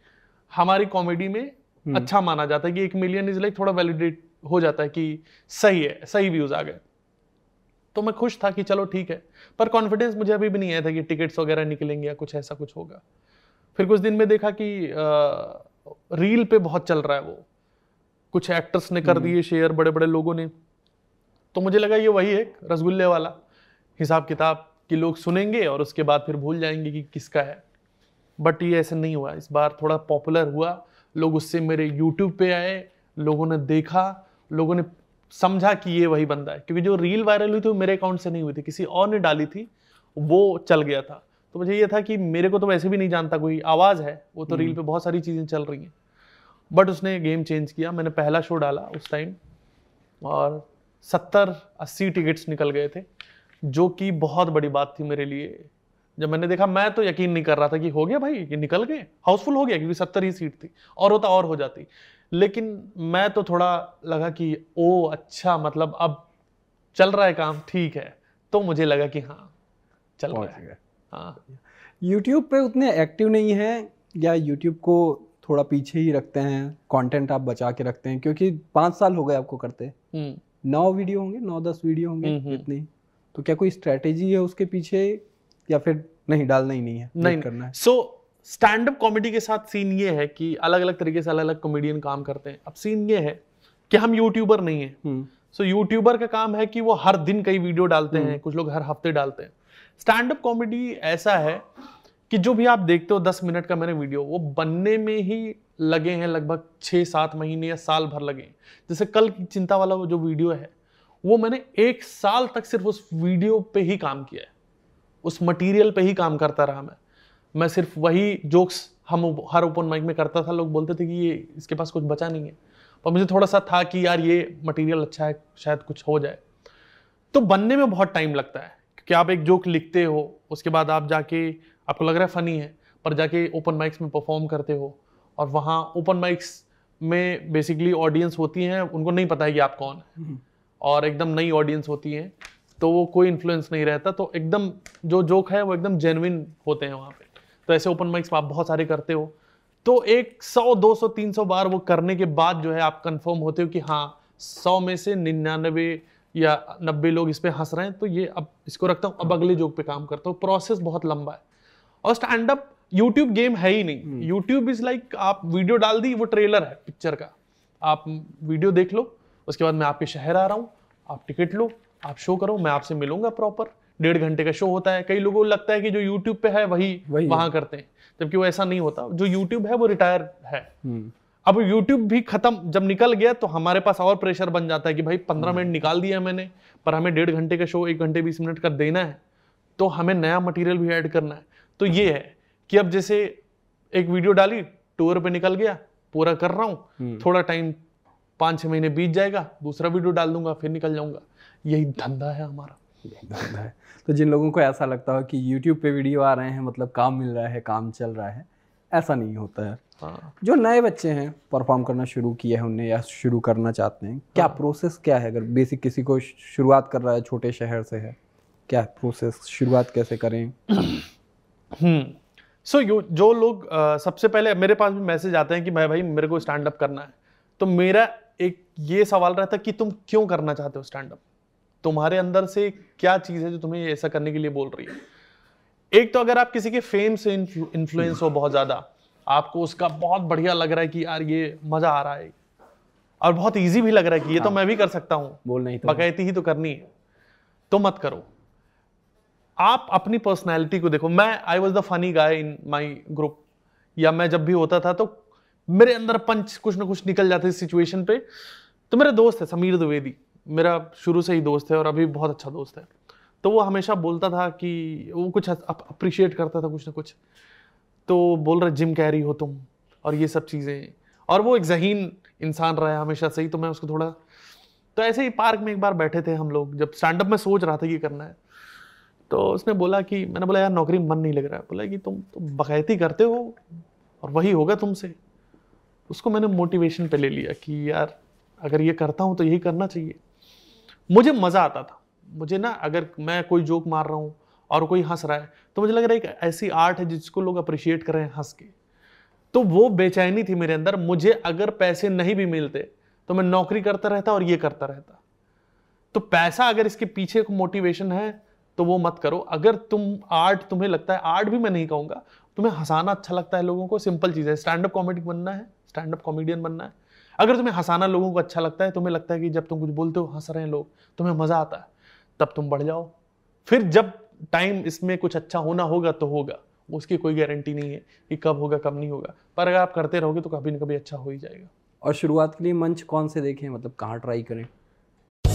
हमारी कॉमेडी में अच्छा माना जाता है कि एक मिलियन इज़ लाइक थोड़ा वैलिडेट हो जाता है कि सही है सही व्यूज़ आ गए। तो मैं खुश था कि चलो ठीक है पर कॉन्फिडेंस मुझे अभी भी नहीं आया था कि टिकट्स वगैरह निकलेंगे या कुछ ऐसा कुछ होगा। फिर कुछ दिन में देखा कि रील पे बहुत चल रहा है वो। कुछ एक्टर्स ने कर दिए शेयर बड़े बड़े लोगों ने तो मुझे लगा ये वही है रसगुल्ले वाला हिसाब किताब कि लोग सुनेंगे और उसके बाद फिर भूल जाएँगे कि किसका है। बट ये ऐसा नहीं हुआ। इस बार थोड़ा पॉपुलर हुआ। लोग उससे मेरे यूट्यूब पे आए। लोगों ने देखा। लोगों ने समझा कि ये वही बंदा है। क्योंकि जो रील वायरल हुई थी वो मेरे अकाउंट से नहीं हुई थी। किसी और ने डाली थी। वो चल गया था। तो मुझे ये था कि मेरे को तो वैसे भी नहीं जानता कोई आवाज़ है। वो तो रील पे बहुत सारी चीज़ें चल रही हैं। बट उसने गेम चेंज किया। मैंने पहला शो डाला उस टाइम और सत्तर अस्सी टिकट्स निकल गए थे जो कि बहुत बड़ी बात थी मेरे लिए। जब मैंने देखा मैं तो यकीन नहीं कर रहा था कि हो गया भाई ये निकल गए। हाउसफुल हो गया क्योंकि सत्तर ही सीट थी और होता और हो जाती। लेकिन मैं तो थोड़ा लगा कि ओ अच्छा मतलब अब चल रहा है काम ठीक है। तो मुझे लगा कि हाँ चल रहा है हाँ। यूट्यूब पे उतने एक्टिव नहीं है या यूट्यूब को थोड़ा पीछे ही रखते हैं कंटेंट आप बचा के रखते हैं क्योंकि पाँच साल हो गए आपको करते। हम्म, नौ वीडियो होंगे नौ दस वीडियो होंगे हम्म, हम्म। तो क्या कोई स्ट्रेटेजी है उसके पीछे या फिर नहीं डालना ही नहीं है नहीं करना है? सो स्टैंड अप कॉमेडी के साथ सीन ये है कि अलग अलग तरीके से अलग अलग कॉमेडियन काम करते हैं। अब सीन ये है कि हम यूट्यूबर नहीं है। हम्म, सो यूट्यूबर का काम है कि वो हर दिन कई वीडियो डालते हैं कुछ लोग हर हफ़्ते डालते हैं। स्टैंड अप कॉमेडी ऐसा है कि जो भी आप देखते हो, दस मिनट का मैंने वीडियो, वो बनने में ही लगे हैं लगभग छः सात महीने या साल भर लगे हैं। जैसे कल की चिंता वाला वो जो वीडियो है, वो मैंने एक साल तक सिर्फ़ उस वीडियो पे ही काम किया है। उस मटेरियल पे ही काम करता रहा मैं। मैं सिर्फ़ वही जोक्स हम हर ओपन माइक में करता था, लोग बोलते थे कि ये इसके पास कुछ बचा नहीं है। पर मुझे थोड़ा सा था कि यार ये मटेरियल अच्छा है, शायद कुछ हो जाए। तो बनने में बहुत टाइम लगता है, क्योंकि आप एक जोक लिखते हो, उसके बाद आप जाके आपको लग रहा है फनी है पर जाके ओपन माइक्स में परफॉर्म करते हो और वहाँ ओपन माइक्स में बेसिकली ऑडियंस होती हैं उनको नहीं पता है कि आप कौन है। और एकदम नई ऑडियंस होती है तो वो कोई इन्फ्लुएंस नहीं रहता तो एकदम जो जोक है वो एकदम जेनविन होते हैं वहाँ पे। तो ऐसे ओपन माइक्स आप बहुत सारे करते हो। तो एक सौ दो सौ तीन सौ बार वो करने के बाद जो है आप कंफर्म होते हो कि हाँ सौ में से निन्यानवे या नब्बे लोग इस पर हंस रहे हैं तो ये अब इसको रखता हूँ अब अगले जोक पे काम करता हूँ। प्रोसेस बहुत लंबा है। और स्टैंड अप यूट्यूब गेम है ही नहीं। यूट्यूब इज़ लाइक आप वीडियो डाल दी वो ट्रेलर है पिक्चर का। आप वीडियो देख लो उसके बाद मैं आपके शहर आ रहा हूँ आप टिकट लो आप शो करो मैं आपसे मिलूँगा प्रॉपर डेढ़ घंटे का शो होता है कई लोगों को लगता है कि जो यूट्यूब पे है वही वही है। वहाँ करते हैं जबकि वो ऐसा नहीं होता। जो यूट्यूब है वो रिटायर है। हम्म, अब यूट्यूब भी खत्म जब निकल गया तो हमारे पास और प्रेशर बन जाता है कि भाई पंद्रह मिनट निकाल दिया मैंने पर हमें डेढ़ घंटे का शो एक घंटे बीस मिनट का देना है तो हमें नया मटेरियल भी ऐड करना है। तो ये है कि अब जैसे एक वीडियो डाली टूर पे निकल गया पूरा कर रहा हूँ थोड़ा टाइम पाँच छः महीने बीत जाएगा दूसरा वीडियो डाल दूँगा फिर निकल जाऊँगा। यही धंधा है हमारा। यही धंधा है। तो जिन लोगों को ऐसा लगता हो कि यूट्यूब पे वीडियो आ रहे हैं मतलब काम मिल रहा है काम चल रहा है ऐसा नहीं होता है। हाँ। जो नए बच्चे हैं परफॉर्म करना शुरू किया है उनने या शुरू करना चाहते हैं क्या प्रोसेस क्या है? अगर बेसिक किसी को शुरुआत कर रहा है छोटे शहर से है क्या प्रोसेस शुरुआत कैसे करें? हम्म सो यो जो लोग सबसे पहले मेरे पास भी मैसेज आते हैं कि मैं भाई मेरे को स्टैंड अप करना है। तो मेरा एक ये सवाल रहता है कि तुम क्यों करना चाहते हो स्टैंड अप तुम्हारे अंदर से क्या चीज़ है जो तुम्हें ऐसा करने के लिए बोल रही है? एक तो अगर आप किसी के फेम से इन्फ्लुएंस हो बहुत ज़्यादा आपको उसका बहुत बढ़िया लग रहा है कि यार ये मज़ा आ रहा है। और बहुत इजी भी लग रहा है कि ये तो मैं भी कर सकता हूँ। बोलना ही तो बकैती ही तो करनी है। तो मत करो। आप अपनी पर्सनैलिटी को देखो। मैं I was the funny guy in my group या मैं जब भी होता था तो मेरे अंदर पंच कुछ ना कुछ निकल जाते सिचुएशन पे। तो मेरे दोस्त है, समीर द्विवेदी। मेरा शुरू से ही दोस्त है और अभी बहुत अच्छा दोस्त है। तो वो हमेशा बोलता था कि वो कुछ अप्रिशिएट करता था कुछ ना कुछ। तो बोल रहे, जिम कैरी हो तुम और ये सब चीज़ें। और वो एक जहीन इंसान रहा है हमेशा से ही तो मैं उसको थोड़ा तो ऐसे ही पार्क में एक बार बैठे थे हम लोग। जब स्टैंड अप में सोच रहा था कि करना है। तो उसने बोला कि, मैंने बोला, यार, नौकरी मन नहीं लग रहा है। बोला कि, तुम तो बकैती करते हो और वही होगा तुमसे। उसको मैंने मोटिवेशन पे ले लिया कि, यार, अगर ये करता हूँ तो यही करना चाहिए। मुझे मज़ा आता था। मुझे ना, अगर मैं कोई जोक मार रहा हूँ और कोई हंस रहा है तो मुझे लग रहा है एक ऐसी आर्ट है जिसको लोग अप्रिशिएट कर रहे हैं हंस के। तो वो बेचैनी थी मेरे अंदर। मुझे अगर पैसे नहीं भी मिलते तो मैं नौकरी करता रहता और ये करता रहता। तो पैसा अगर इसके पीछे मोटिवेशन है तो वो मत करो। अगर तुम आर्ट, तुम्हें लगता है आर्ट भी मैं नहीं कहूँगा, तुम्हें हंसाना अच्छा लगता है लोगों को, सिंपल चीज़ है। स्टैंड अप कॉमेडी बनना है स्टैंड अप कॉमेडियन बनना है। अगर तुम्हें हंसाना लोगों को अच्छा लगता है, तुम्हें लगता है कि जब तुम कुछ बोलते हो, हंस रहे हैं लोग, तुम्हें मज़ा आता है, तब तुम बढ़ जाओ। फिर जब टाइम इसमें कुछ अच्छा होना होगा तो होगा। उसकी कोई गारंटी नहीं है कि कब होगा, कब नहीं होगा। पर अगर आप करते रहोगे तो कभी ना कभी अच्छा हो ही जाएगा। और शुरुआत के लिए मंच कौन से देखें? मतलब कहाँ ट्राई करें?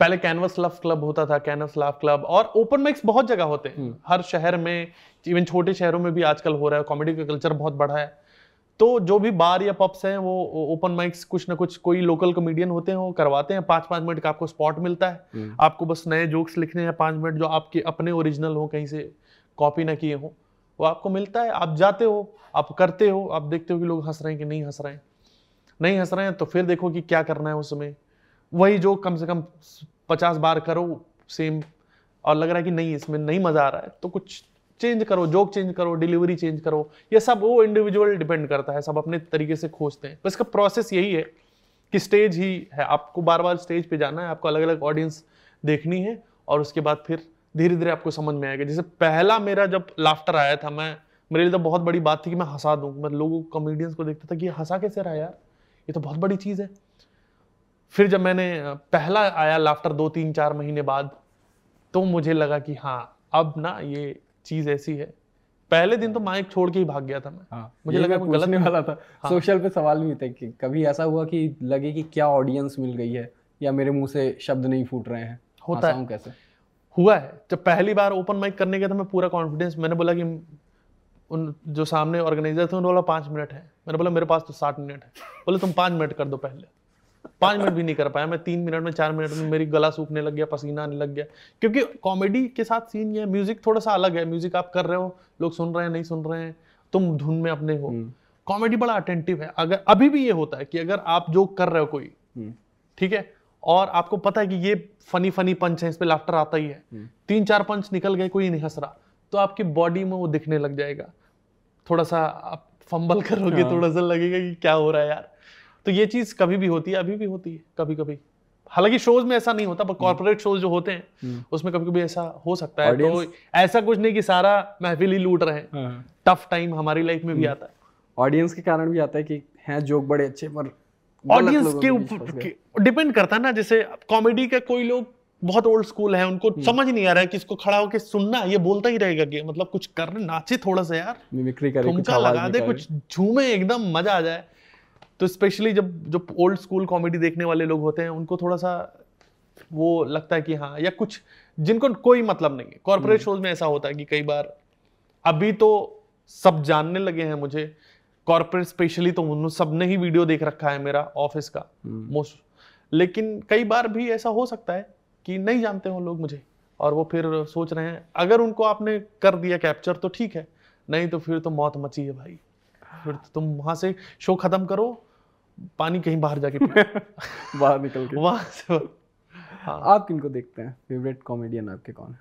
पहले कैनवस लव क्लब होता था कैनवस लव क्लब और ओपन माइक्स बहुत जगह होते हैं। हर शहर में इवन छोटे शहरों में भी आजकल हो रहा है कॉमेडी का कल्चर बहुत बढ़ा है। तो जो भी बार या पब्स हैं वो ओपन माइक्स कुछ ना कुछ कोई लोकल कॉमेडियन होते हैं वो करवाते हैं। पाँच पाँच मिनट का आपको स्पॉट मिलता है। आपको बस नए जोक्स लिखने हैं पाँच मिनट जो आपके अपने ओरिजिनल हो कहीं से कॉपी ना किए हो वो आपको मिलता है। आप जाते हो आप करते हो आप देखते हो कि लोग हंस रहे हैं कि नहीं हंस रहे हैं। नहीं हंस रहे हैं तो फिर देखो कि क्या करना है उसमें वही जो कम से कम पचास बार करो सेम और लग रहा है कि नहीं, इसमें नहीं मज़ा आ रहा है तो कुछ चेंज करो जोक चेंज करो डिलीवरी चेंज करो। ये सब वो इंडिविजुअल डिपेंड करता है, सब अपने तरीके से खोजते हैं। बस इसका प्रोसेस यही है कि स्टेज ही है। आपको बार बार स्टेज पे जाना है, आपको अलग अलग ऑडियंस देखनी है, और उसके बाद फिर धीरे धीरे आपको समझ में आएगा। जैसे पहला मेरा जब लाफ्टर आया था, मैं, मेरे लिए तो बहुत बड़ी बात थी कि मैं हंसा दूँ। मैं लोगों कॉमेडियंस को देखता था कि हंसा कैसे रहा यार? ये तो बहुत बड़ी चीज़ है। फिर जब मैंने पहला आया लाफ्टर दो तीन चार महीने बाद तो मुझे लगा कि हाँ अब ना ये चीज़ ऐसी है। पहले दिन तो माइक छोड़ के ही भाग गया था मैं। हाँ, मुझे लगा मैं गलत वाला था। हाँ, सोशल पे सवाल भी थे कि कभी ऐसा हुआ कि लगे कि क्या ऑडियंस मिल गई है या मेरे मुँह से शब्द नहीं फूट रहे हैं? होता है। कैसे? हुआ है। जब पहली बार ओपन माइक करने गया था मैं पूरा कॉन्फिडेंस मैंने बोला कि उन जो सामने ऑर्गेनाइजर थे उन्होंने बोला पाँच मिनट है। मैंने बोला मेरे पास तो साठ मिनट है। बोले तुम पाँच मिनट कर दो पहले। पाँच मिनट भी नहीं कर पाया। मैं तीन मिनट में चार मिनट में मेरी गला सूखने लग गया पसीना आने लग गया। क्योंकि कॉमेडी के साथ सीन ये म्यूज़िक थोड़ा सा अलग है। म्यूज़िक आप कर रहे हो लोग सुन रहे हैं नहीं सुन रहे हैं तुम धुन में अपने हो। कॉमेडी हम्म। बड़ा अटेंटिव है। अगर अभी भी ये होता है कि अगर आप जो कर रहे हो कोई हम्म। ठीक है? और आपको पता है कि ये फनी फनी पंच है इस पर लाफ्टर आता ही है। हम्म। तीन चार पंच निकल गए कोई नहीं हंस रहा। तो आपकी बॉडी में वो दिखने लग जाएगा। थोड़ा सा आप फंबल करोगे हाँ। थोड़ा सा लगेगा कि क्या हो रहा है यार। तो ये चीज़ कभी भी होती है अभी भी होती है कभी कभी हालाँकि शोज़ में ऐसा नहीं होता पर कॉर्पोरेट शोज़ जो होते हैं हम्म। उसमें कभी कभी ऐसा हो सकता है। तो ऐसा कुछ नहीं कि सारा महफिल ही लूट रहे हैं। टफ टाइम हमारी लाइफ में भी हम्म। आता है। ऑडियंस के कारण भी आता है कि हैं जोक बड़े अच्छे पर ऑडियंस के ऊपर डिपेंड करता है ना जैसे कॉमेडी का कोई लोग बहुत ओल्ड स्कूल है उनको हम्म। समझ नहीं आ रहा है कि इसको खड़ा होकर सुनना ये बोलता ही रहेगा कि मतलब कुछ कर नाचे थोड़ा सा यार। मिमिक्री करे कुछ लगा दे कुछ झूमे एकदम मज़ा आ जाए। तो स्पेशली जब जो ओल्ड स्कूल कॉमेडी देखने वाले लोग होते हैं उनको थोड़ा सा वो लगता है कि हाँ या कुछ जिनको कोई मतलब नहीं है कॉर्पोरेट शोज़ हम्म। में ऐसा होता है कि कई बार अभी तो सब जानने लगे हैं मुझे कॉर्पोरेट स्पेशली तो उन्होंने सबने ही वीडियो देख रखा है मेरा ऑफ़िस का मोस्ट हम्म। लेकिन कई बार भी ऐसा हो सकता है कि नहीं जानते हो लोग मुझे और वो फिर सोच रहे हैं अगर उनको आपने कर दिया कैप्चर तो ठीक है नहीं तो फिर तो मौत मची है भाई फिर तो तुम वहाँ से शो खत्म करो पानी कहीं बाहर जाके बाहर निकल के। वहाँ से हाँ। आप किनको देखते हैं? फेवरेट कॉमेडियन आपके कौन है?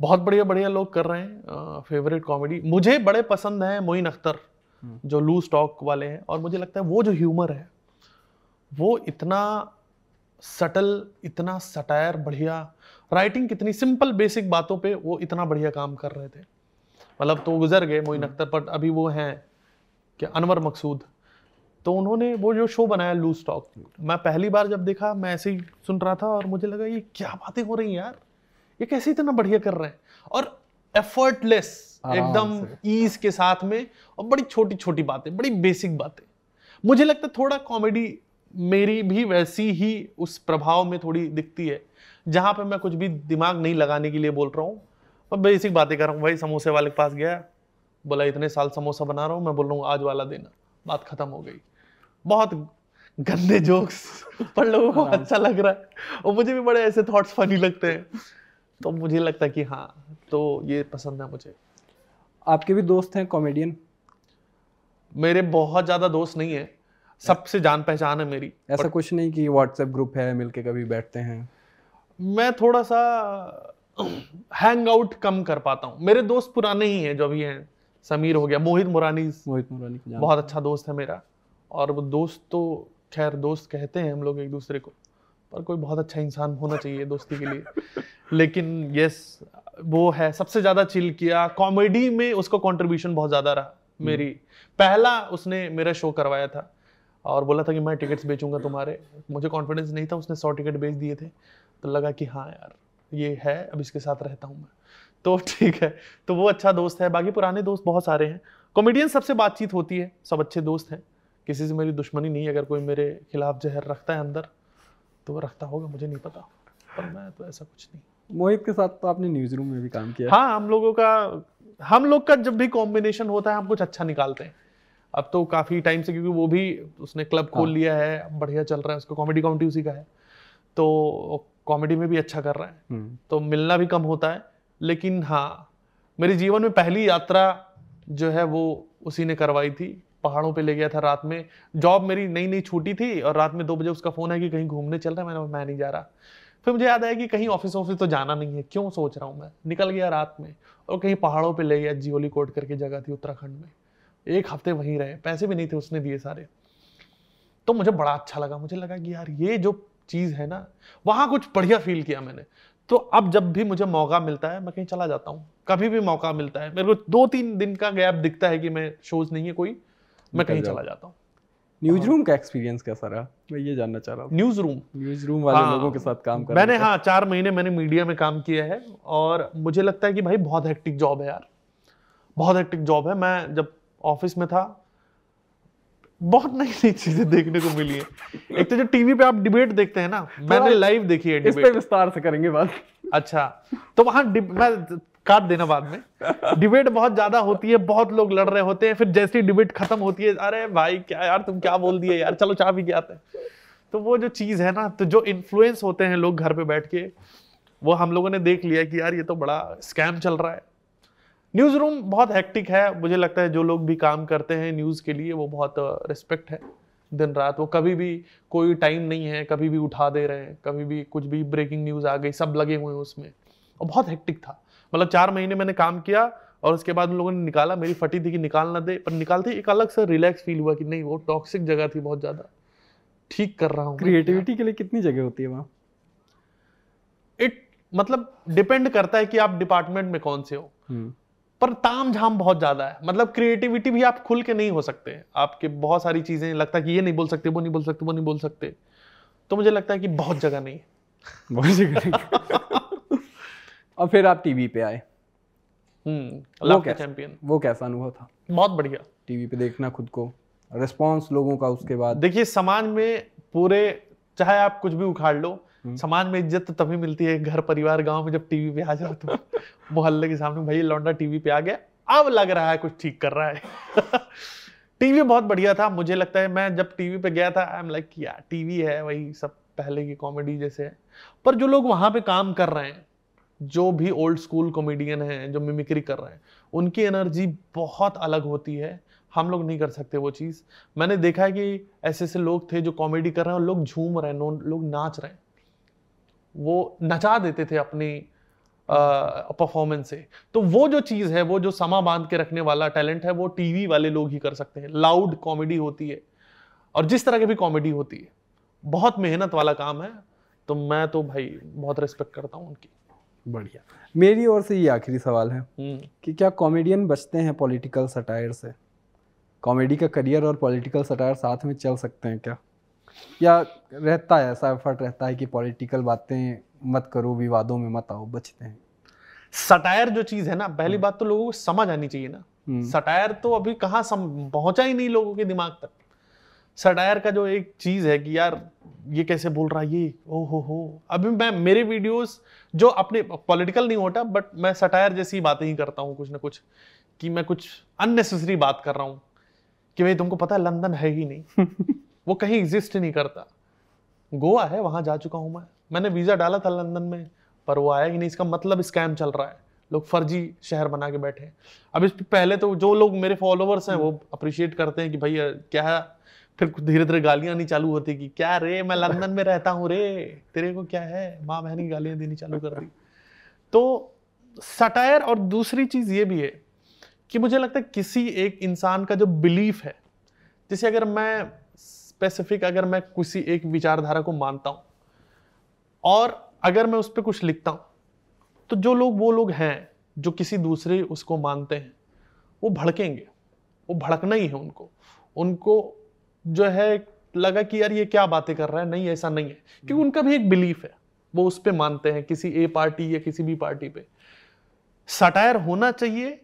बहुत बढ़िया बढ़िया लोग कर रहे हैं। फेवरेट कॉमेडी मुझे बड़े पसंद हैं मोइन अख्तर हम्म। जो लू स्टॉक वाले हैं। और मुझे लगता है वो जो ह्यूमर है वो इतना सटल इतना सटायर बढ़िया राइटिंग कितनी सिंपल बेसिक बातों पे वो इतना बढ़िया काम कर रहे थे। मतलब तो गुजर गए मोइन अख्तर पर अभी वो हैं क्या अनवर मकसूद। तो उन्होंने वो जो शो बनाया लूज टॉक मैं पहली बार जब देखा मैं ऐसे ही सुन रहा था और मुझे लगा ये क्या बातें हो रही हैं यार? ये कैसे इतना बढ़िया कर रहे हैं? और एफर्टलेस एकदम ईज के साथ में और बड़ी छोटी छोटी बातें बड़ी बेसिक बातें। मुझे लगता है थोड़ा कॉमेडी मेरी भी वैसी ही उस प्रभाव में थोड़ी दिखती है जहाँ पे मैं कुछ भी दिमाग नहीं लगाने के लिए बोल रहा हूँ। और बेसिक बातें कर रहा हूँ भाई समोसे वाले के पास गया बोला इतने साल समोसा बना रहा हूँ मैं बोल रहा हूँ आज वाला देना बात खत्म हो गई। बहुत गंदे जोक्स पर लोगों को अच्छा लग रहा है। और मुझे भी बड़े ऐसे थॉट्स फनी लगते हैं। तो मुझे लगता है कि हाँ तो ये पसंद है मुझे। आपके भी दोस्त हैं कॉमेडियन मेरे बहुत ज़्यादा दोस्त नहीं है। सबसे जान पहचान है मेरी ऐसा कुछ नहीं कि व्हाट्सएप ग्रुप है मिलके कभी बैठते हैं। मैं थोड़ा सा हैंग आउट कम कर पाता हूँ। मेरे दोस्त पुराने ही हैं जो अभी हैं। समीर हो गया मोहित मुरानी। मोहित मुरानी बहुत अच्छा दोस्त है मेरा। और वो दोस्त तो खैर दोस्त कहते हैं हम लोग एक दूसरे को पर कोई बहुत अच्छा इंसान होना चाहिए दोस्ती के लिए। लेकिन यस वो है सबसे ज़्यादा चिल किया। कॉमेडी में उसका कंट्रीब्यूशन बहुत ज़्यादा रहा मेरी। पहला उसने मेरा शो करवाया था और बोला था कि मैं टिकट्स बेचूँगा तुम्हारे। मुझे कॉन्फिडेंस नहीं था उसने सौ टिकट बेच दिए थे। तो लगा कि हाँ यार ये है अब इसके साथ रहता हूँ मैं। तो ठीक है तो वो अच्छा दोस्त है। बाकी पुराने दोस्त बहुत सारे हैं। कॉमेडियन सबसे बातचीत होती है सब अच्छे दोस्त हैं। किसी से मेरी दुश्मनी नहीं अगर कोई मेरे खिलाफ जहर रखता है अंदर तो वो रखता होगा मुझे नहीं पता। पर मैं तो ऐसा कुछ नहीं। मोहित के साथ तो आपने न्यूज़ रूम में भी काम किया। हाँ हम लोगों का हम लोग का जब भी कॉम्बिनेशन होता है हम कुछ अच्छा निकालते हैं। अब तो काफ़ी टाइम से क्योंकि वो भी उसने क्लब खोल हाँ। लिया है बढ़िया चल रहा है उसका कॉमेडी काउंटी उसी का है। तो कॉमेडी में भी अच्छा कर रहा है। हम्म, तो मिलना भी कम होता है लेकिन हाँ मेरे जीवन में पहली यात्रा जो है वो उसी ने करवाई थी। पहाड़ों पे ले गया था रात में। जॉब मेरी नई नई छूटी थी और रात में दो बजे उसका फ़ोन है कि कहीं घूमने चल रहा है, मैंने मैं नहीं जा रहा। फिर मुझे याद आया कि कहीं ऑफ़िस ऑफ़िस तो जाना नहीं है, क्यों सोच रहा हूँ मैं? निकल गया रात में और कहीं पहाड़ों पे ले गया, जियोली कोट करके जगह थी उत्तराखंड में। एक हफ़्ते वहीं रहे, पैसे भी नहीं थे उसने दिए सारे। तो मुझे बड़ा अच्छा लगा, मुझे लगा कि यार ये जो चीज़ है ना, वहाँ कुछ बढ़िया फील किया मैंने। तो अब जब भी मुझे मौका मिलता है, मैं कहीं चला जाता हूँ। कभी भी मौका मिलता है, मेरे को दो तीन दिन का गैप दिखता है कि मैं शोज़ नहीं है कोई। मैं कहीं चला जाता हूँ। न्यूज़ रूम का एक्सपीरियंस कैसा रहा? मैं ये जानना चाह रहा हूँ। न्यूज़ रूम न्यूज़ रूम वाले हाँ, लोगों के साथ काम कर मैंने हाँ चार महीने मैंने मीडिया में काम किया है और मुझे लगता है कि भाई बहुत हेक्टिक जॉब है यार। बहुत हेक्टिक जॉब है। मैं जब ऑफ़िस में था बहुत नई नई चीज़ें देखने को मिली है। एक तो जो टीवी पे आप डिबेट देखते हैं ना मैंने लाइव देखी है डिबेट इस पे विस्तार से करेंगे बात। अच्छा तो वहाँ मैं काट देना बाद में। डिबेट बहुत ज़्यादा होती है, बहुत लोग लड़ रहे होते हैं, फिर जैसे ही डिबेट खत्म होती है, अरे भाई क्या यार, तुम क्या बोल दिए यार, चलो चाय पी के आते हैं। तो वो जो चीज़ है ना तो जो इन्फ्लुएंस होते हैं लोग घर पे बैठ के, वो हम लोगों ने देख लिया कि यार ये तो बड़ा स्कैम चल रहा है। न्यूज़ रूम बहुत हेक्टिक है, मुझे लगता है जो लोग भी काम करते हैं न्यूज़ के लिए, वो बहुत रिस्पेक्ट है। दिन रात वो कभी भी कोई टाइम नहीं है, कभी भी उठा दे रहे हैं, कभी भी कुछ भी ब्रेकिंग न्यूज़ आ गई, सब लगे हुए हैं उसमें। और बहुत हेक्टिक था। मतलब चार महीने मैंने काम किया और उसके बाद उन लोगों ने निकाला मेरी फटी थी कि निकाल ना दे। पर निकालते एक अलग सा रिलैक्स फील हुआ कि नहीं वो टॉक्सिक जगह थी बहुत ज़्यादा। ठीक कर रहा हूँ क्रिएटिविटी के लिए कितनी जगह होती है वहाँ? इट मतलब डिपेंड करता है कि आप डिपार्टमेंट में कौन से हो। हम्म, पर ताम झाम बहुत ज़्यादा है। मतलब क्रिएटिविटी भी आप खुल के नहीं हो सकते। आपके बहुत सारी चीज़ें लगता है कि ये नहीं बोल सकते वो नहीं बोल सकते वो नहीं बोल सकते। तो मुझे लगता है कि बहुत जगह नहीं है। बहुत जगह नहीं। और फिर आप टीवी पे आए। हम्म वो चैंपियन वो कैसा अनुभव था? बहुत बढ़िया। टीवी पे देखना खुद को रिस्पॉन्स लोगों का उसके बाद। देखिए समाज में पूरे चाहे आप कुछ भी उखाड़ लो समाज में इज़्ज़त तो तभी मिलती है घर परिवार गाँव में जब टीवी पे आ जाओ तो। मोहल्ले के सामने भाई लौंडा टीवी पे आ गया। अब लग रहा है कुछ ठीक कर रहा है। टीवी बहुत बढ़िया था। मुझे लगता है मैं जब टीवी पे गया था आई एम लाइक यार टीवी है वही सब पहले की कॉमेडी जैसे है। पर जो लोग वहाँ पे काम कर रहे हैं जो भी ओल्ड स्कूल कॉमेडियन हैं, जो मिमिक्री कर रहे हैं, उनकी एनर्जी बहुत अलग होती है। हम लोग नहीं कर सकते वो चीज़। मैंने देखा है कि ऐसे ऐसे लोग थे जो कॉमेडी कर रहे हैं और लोग झूम रहे हैं लोग नाच रहे हैं। वो नचा देते थे अपनी परफॉर्मेंस से। तो वो जो चीज़ है, वो जो समा बाँध के रखने वाला टैलेंट है, वो टीवी वाले लोग ही कर सकते हैं। लाउड कॉमेडी होती है। और जिस तरह की भी कॉमेडी होती है, बहुत मेहनत वाला काम है। तो मैं तो भाई बहुत रिस्पेक्ट करता हूँ उनकी। बढ़िया। मेरी ओर से ये आखिरी सवाल है हम्म। कि क्या कॉमेडियन बचते हैं पॉलिटिकल सटायर से? कॉमेडी का करियर और पॉलिटिकल सटायर साथ में चल सकते हैं क्या? या रहता है ऐसा एफर्ट रहता है कि पॉलिटिकल बातें मत करो विवादों में मत आओ बचते हैं। सटायर जो चीज़ है ना पहली बात तो लोगों को समझ आनी चाहिए ना। हम्म। सटायर तो अभी कहाँ सम, पहुँचा ही नहीं लोगों के दिमाग तक। सटायर का जो एक चीज़ है कि यार ये कैसे बोल रहा है ये? ओ हो हो। अभी मैं मेरे वीडियोस जो अपने पॉलिटिकल नहीं होता बट मैं सटायर जैसी बातें ही करता हूँ कुछ ना कुछ कि मैं कुछ अननेसेसरी बात कर रहा हूँ कि भाई तुमको पता है लंदन है ही नहीं। वो कहीं एग्जिस्ट नहीं करता। गोवा है वहाँ जा चुका हूँ मैं। मैंने वीज़ा डाला था लंदन में पर वो आया ही नहीं। इसका मतलब स्कैम चल रहा है। लोग फर्जी शहर बना के बैठे हैं। अब इस पहले तो जो लोग मेरे फॉलोअर्स हैं वो अप्रिशिएट करते हैं कि भैया क्या है? फिर धीरे धीरे गालियाँ नहीं चालू होती कि, क्या रे, मैं लंदन में रहता हूँ रे, तेरे को क्या है? माँ बहन की गालियाँ देनी चालू कर दी। तो सटायर और दूसरी चीज़ ये भी है कि मुझे लगता है किसी एक इंसान का जो बिलीफ है, जैसे अगर मैं स्पेसिफिक अगर मैं किसी एक विचारधारा को मानता हूँ और अगर मैं उस पर कुछ लिखता हूँ तो जो लोग, वो लोग हैं जो किसी दूसरे उसको मानते हैं, वो भड़केंगे, वो भड़कना ही है उनको। उनको जो है, लगा कि यार ये क्या बातें कर रहा है? नहीं, ऐसा नहीं है। क्योंकि उनका भी एक बिलीफ है। वो उस पर मानते हैं, किसी ए पार्टी या किसी भी पार्टी पे। सटायर होना चाहिए,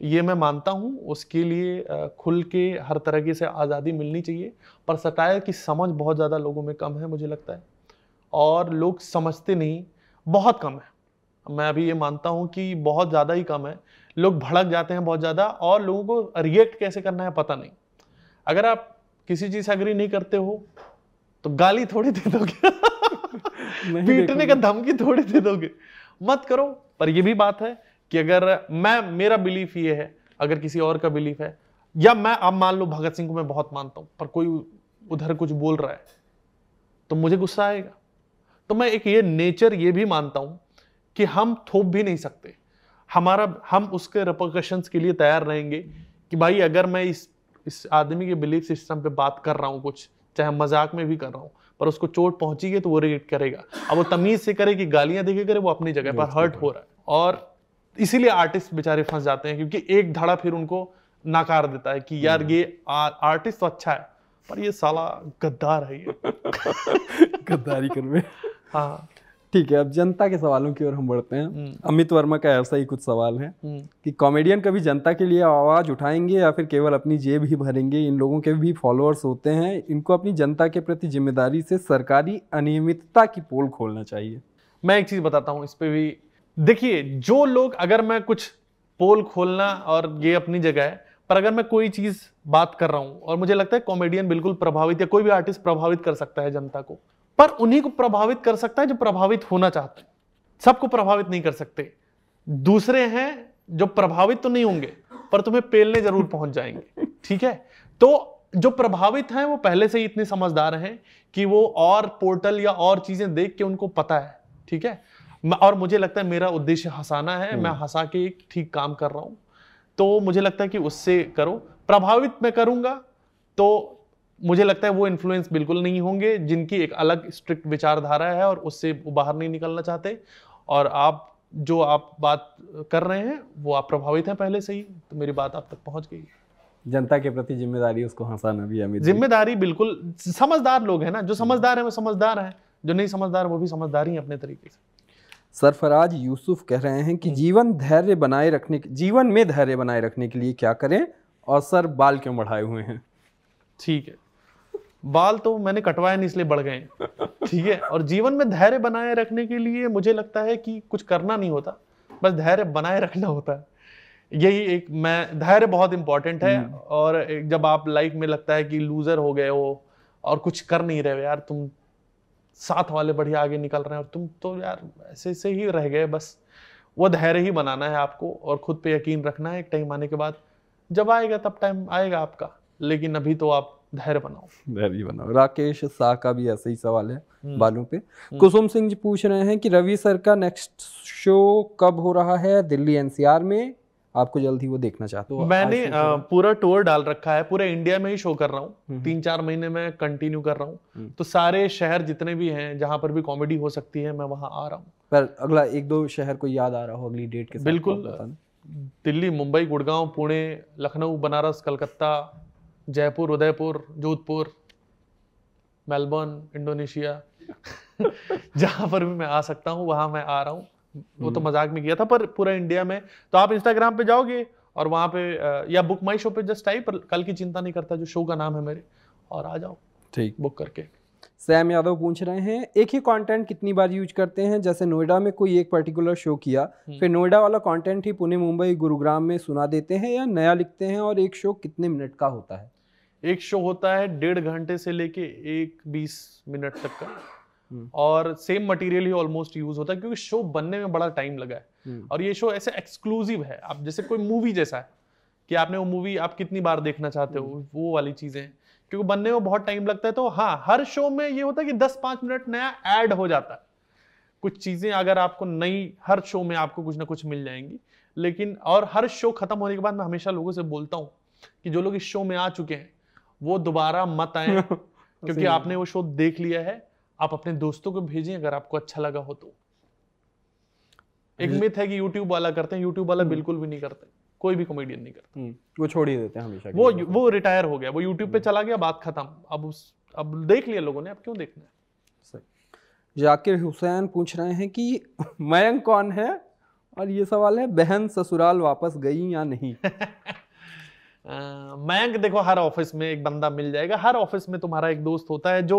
ये मैं मानता हूँ। उसके लिए खुल के हर तरीके से आज़ादी मिलनी चाहिए। पर सटायर की समझ बहुत ज़्यादा लोगों में कम है, मुझे लगता है। और लोग समझते नहीं, बहुत कम है। मैं अभी ये मानता हूँ कि बहुत ज़्यादा ही कम है। लोग भड़क जाते हैं बहुत ज़्यादा और लोगों को रिएक्ट कैसे करना है पता नहीं। अगर आप किसी चीज़ से अग्री नहीं करते हो तो गाली थोड़ी दे दोगे। पीटने का धमकी थोड़ी दे दोगे। मत करो पर ये भी बात है कि अगर मैं मेरा बिलीफ ये है अगर किसी और का बिलीफ है या मैं अब मान लो भगत सिंह को मैं बहुत मानता हूँ पर कोई उधर कुछ बोल रहा है तो मुझे गुस्सा आएगा। तो मैं एक ये नेचर ये भी मानता हूँ कि हम थोप भी नहीं सकते। हमारा हम उसके रिपोकशंस के लिए तैयार रहेंगे कि भाई अगर मैं इस इस आदमी के बिलीफ सिस्टम पे बात कर रहा हूँ कुछ चाहे मज़ाक में भी कर रहा हूँ पर उसको चोट पहुँची है तो वो रिएक्ट करेगा। अब वो तमीज से करे कि गालियाँ देके करे वो अपनी जगह पर हर्ट हो रहा है। और इसीलिए आर्टिस्ट बेचारे फंस जाते हैं क्योंकि एक धड़ा फिर उनको नकार देता है कि यार ये आर्टिस्ट तो अच्छा है पर ये साला गद्दार है ये। गद्दारी कर में। हाँ। ठीक है अब जनता के सवालों की ओर हम बढ़ते हैं। अमित वर्मा का ऐसा ही कुछ सवाल है हम्म। कि कॉमेडियन कभी जनता के लिए आवाज़ उठाएँगे या फिर केवल अपनी जेब ही भरेंगे? इन लोगों के भी फॉलोअर्स होते हैं। इनको अपनी जनता के प्रति ज़िम्मेदारी से सरकारी अनियमितता की पोल खोलना चाहिए। मैं एक चीज़ बताता हूँ इस पर भी। देखिए जो लोग अगर मैं कुछ पोल खोलना और ये अपनी जगह है पर अगर मैं कोई चीज़ बात कर रहा हूँ और मुझे लगता है कॉमेडियन बिल्कुल प्रभावित या कोई भी आर्टिस्ट प्रभावित कर सकता है जनता को पर उन्हीं को प्रभावित कर सकता है जो प्रभावित होना चाहते हैं। सबको प्रभावित नहीं कर सकते। दूसरे हैं जो प्रभावित तो नहीं होंगे पर तुम्हें पेलने ज़रूर पहुँच जाएँगे। ठीक है? तो जो प्रभावित हैं वो पहले से ही इतने समझदार हैं कि वो और पोर्टल या और चीज़ें देख के उनको पता है। ठीक है? और मुझे लगता है मेरा उद्देश्य हंसाना है। मैं हंसा के एक ठीक काम कर रहा हूँ। तो मुझे लगता है कि उससे करो। प्रभावित मैं करूँगा तो मुझे लगता है वो इन्फ्लुएंस बिल्कुल नहीं होंगे जिनकी एक अलग स्ट्रिक्ट विचारधारा है और उससे वो बाहर नहीं निकलना चाहते। और आप जो आप बात कर रहे हैं वो आप प्रभावित हैं पहले से ही। तो मेरी बात आप तक पहुँच गई। जनता के प्रति ज़िम्मेदारी उसको हंसाना भी है अमित ज़िम्मेदारी बिल्कुल समझदार लोग हैं ना जो समझदार है वो समझदार हैं जो नहीं समझदार वो भी समझदार हैं अपने तरीके से। सरफराज यूसुफ कह रहे हैं कि जीवन धैर्य बनाए रखने जीवन में धैर्य बनाए रखने के लिए क्या करें और सर बाल क्यों बढ़ाए हुए हैं? ठीक है। बाल तो मैंने कटवाए नहीं इसलिए बढ़ गए ठीक है? और जीवन में धैर्य बनाए रखने के लिए मुझे लगता है कि कुछ करना नहीं होता बस धैर्य बनाए रखना होता है। यही एक मैं धैर्य बहुत इंपॉर्टेंट है और एक जब आप लाइफ में लगता है कि लूजर हो गए हो और कुछ कर नहीं रहे हो यार तुम साथ वाले बढ़िया आगे निकल रहे हैं और तुम तो यार ऐसे से ही रह गए बस वो धैर्य ही बनाना है आपको और खुद पे यकीन रखना है एक टाइम आने के बाद जब आएगा तब टाइम आएगा आपका लेकिन अभी तो आप धैर्य बनाओ। धैर्य बनाओ। राकेश शाह का भी ऐसा ही सवाल है बालों पे। कुसुम सिंह जी पूछ रहे हैं कि रवि सर का नेक्स्ट शो कब हो रहा है? दिल्ली एनसीआर में। आपको जल्द ही वो देखना चाहते हो। मैंने आज अ, पूरा टूर डाल रखा है। पूरे इंडिया में ही शो कर रहा हूँ। हम्म। तीन चार महीने में कंटिन्यू कर रहा हूँ। हम्म। तो सारे शहर जितने भी हैं जहाँ पर भी कॉमेडी हो सकती है मैं वहाँ आ रहा हूँ। पर अगला एक दो शहर को याद आ रहा हो अगली डेट के साथ। बिल्कुल। तो। Delhi Mumbai Gurgaon Pune Lucknow Banaras Calcutta Jaipur Udaipur Jodhpur Melbourne Indonesia. जहाँ पर भी मैं आ सकता हूँ वहाँ मैं आ रहा हूँ। वो तो मज़ाक में किया था पर पूरा इंडिया में। तो आप इंस्टाग्राम पे जाओगे और वहाँ पे या बुक माई शो पे जस्ट टाइप कल की चिंता नहीं करता जो शो का नाम है मेरे और आ जाओ। ठीक। बुक करके। सैम यादव पूछ रहे हैं एक ही कंटेंट कितनी बार यूज़ करते हैं? जैसे नोएडा में कोई एक पर्टिकुलर शो किया फिर नोएडा वाला कंटेंट ही पुणे मुंबई गुरुग्राम में सुना देते हैं या नया लिखते हैं और एक शो कितने मिनट का होता है? एक शो होता है डेढ़ घंटे से लेके एक बीस मिनट तक का हम्म। और सेम मटेरियल ही ऑलमोस्ट यूज़ होता है क्योंकि शो बनने में बड़ा टाइम लगा है हम्म। और ये शो ऐसे एक्सक्लूसिव है आप जैसे कोई मूवी जैसा है कि आपने वो मूवी आप कितनी बार देखना चाहते हो हम्म। वो वाली चीज़ें क्योंकि बनने में बहुत टाइम लगता है तो हाँ हर शो में ये होता है कि 10-5 मिनट नया ऐड हो जाता है कुछ चीज़ें अगर आपको नई हर शो में आपको कुछ ना कुछ मिल जाएँगी लेकिन और हर शो खत्म होने के बाद मैं हमेशा लोगों से बोलता हूँ कि जो लोग इस शो में आ चुके हैं वो दोबारा मत आए क्योंकि आपने वो शो देख लिया है आप अपने दोस्तों को भेजें अगर आपको अच्छा लगा हो तो। एक मिथ है कि यूट्यूब वाला करते हैं यूट्यूब वाला बिल्कुल भी नहीं करते कोई भी कॉमेडियन नहीं करता। हम्म, वो छोड़ ही देते हैं हमेशा वो वो रिटायर हो गया वो यूट्यूब पे चला गया बात खत्म। अब उस अब देख लिया लोगों ने अब क्यों देखना है? सही। जाकिर हुसैन पूछ रहे हैं कि मयंक कौन है? और ये सवाल है बहन ससुराल वापस गई या नहीं? मयंक देखो हर ऑफ़िस में एक बंदा मिल जाएगा। हर ऑफ़िस में तुम्हारा एक दोस्त होता है जो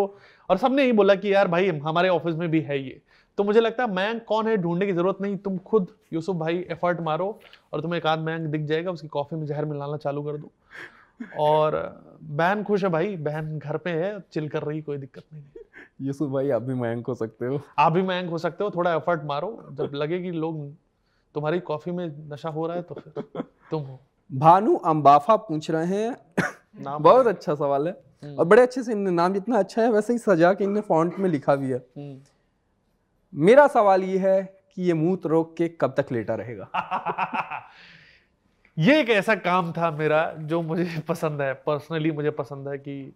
और सबने यही बोला कि यार भाई हमारे ऑफ़िस में भी है ये। तो मुझे लगता है मयंक कौन है ढूँढने की ज़रूरत नहीं। तुम खुद यूसुफ भाई एफर्ट मारो और तुम्हें एक आध मयंक दिख जाएगा उसकी कॉफ़ी में जहर मिलाना चालू कर दो। और बहन खुश है भाई बहन घर पे है चिल कर रही कोई दिक्कत नहीं। है यूसुफ भाई आप भी मयंक हो सकते हो। आप भी मयंक हो सकते हो थोड़ा एफर्ट मारो। जब लगे कि लोग तुम्हारी कॉफ़ी में नशा हो रहा है तो फिर तुम हो। भानु अम्बाफा पूछ रहे हैं। नाम बहुत अच्छा सवाल है। और बड़े अच्छे से इनने नाम जितना अच्छा है वैसे ही सजा के इनने फॉन्ट में लिखा भी है। हम्म। मेरा सवाल ये है कि ये मूत रोक के कब तक लेटा रहेगा? ये एक ऐसा काम था मेरा जो मुझे पसंद है। पर्सनली मुझे पसंद है कि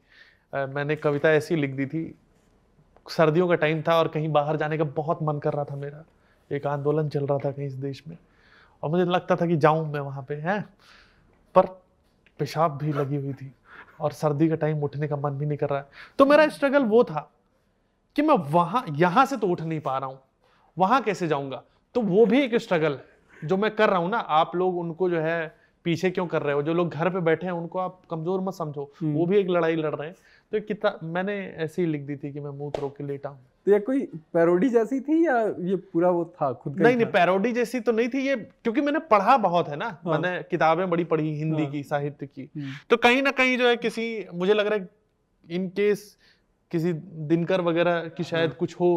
अ, मैंने कविता ऐसी लिख दी थी। सर्दियों का टाइम था और कहीं बाहर जाने का बहुत मन कर रहा था मेरा। एक आंदोलन चल रहा था कहीं इस देश में। और मुझे लगता था कि जाऊँ मैं वहाँ पे हैं? पर पेशाब भी लगी हुई थी और सर्दी का टाइम उठने का मन भी नहीं कर रहा है। तो मेरा स्ट्रगल वो था कि मैं वहाँ यहाँ से तो उठ नहीं पा रहा हूँ वहाँ कैसे जाऊँगा? तो वो भी एक स्ट्रगल है जो मैं कर रहा हूँ ना आप लोग उनको जो है पीछे क्यों कर रहे हो? जो लोग घर पे बैठे हैं उनको आप कमज़ोर मत समझो वो भी एक लड़ाई लड़ रहे हैं। तो कितना मैंने ऐसे ही लिख दी थी कि मैं मुँह रोक के लेटा हूँ तो ये कोई पैरोडी जैसी थी या ये पूरा वो था खुद का नहीं नहीं पैरोडी जैसी तो नहीं थी ये क्योंकि मैंने पढ़ा बहुत है ना हाँ। मैंने किताबें बड़ी पढ़ी हिंदी हाँ। की साहित्य की हम्म। तो कहीं ना कहीं जो है किसी मुझे लग रहा है इन केस किसी दिनकर वगैरह की शायद हाँ। कुछ हो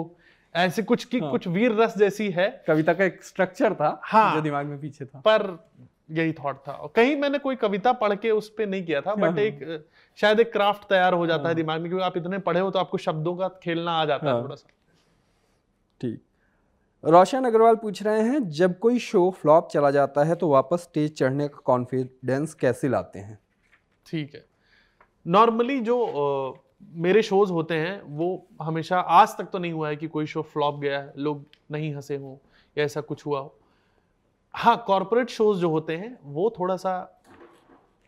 ऐसे कुछ की हाँ। कुछ वीर रस जैसी है कविता का एक स्ट्रक्चर था हाँ। जो दिमाग में पीछे था पर यही थॉट था और कहीं मैंने कोई कविता पढ़ के उस पे नहीं किया था बट हाँ। एक शायद एक क्राफ्ट तैयार हो जाता है दिमाग में क्योंकि आप इतने पढ़े हो तो आपको शब्दों का खेलना आ जाता है हाँ। थोड़ा सा ठीक। रोशन अग्रवाल पूछ रहे हैं जब कोई शो फ्लॉप चला जाता है तो वापस स्टेज चढ़ने का कॉन्फिडेंस कैसे लाते हैं? ठीक है। नॉर्मली जो अ, मेरे शोज़ होते हैं वो हमेशा आज तक तो नहीं हुआ है कि कोई शो फ्लॉप गया है लोग नहीं हंसे हों या ऐसा कुछ हुआ हो। हाँ कॉरपोरेट शोज़ जो होते हैं वो थोड़ा सा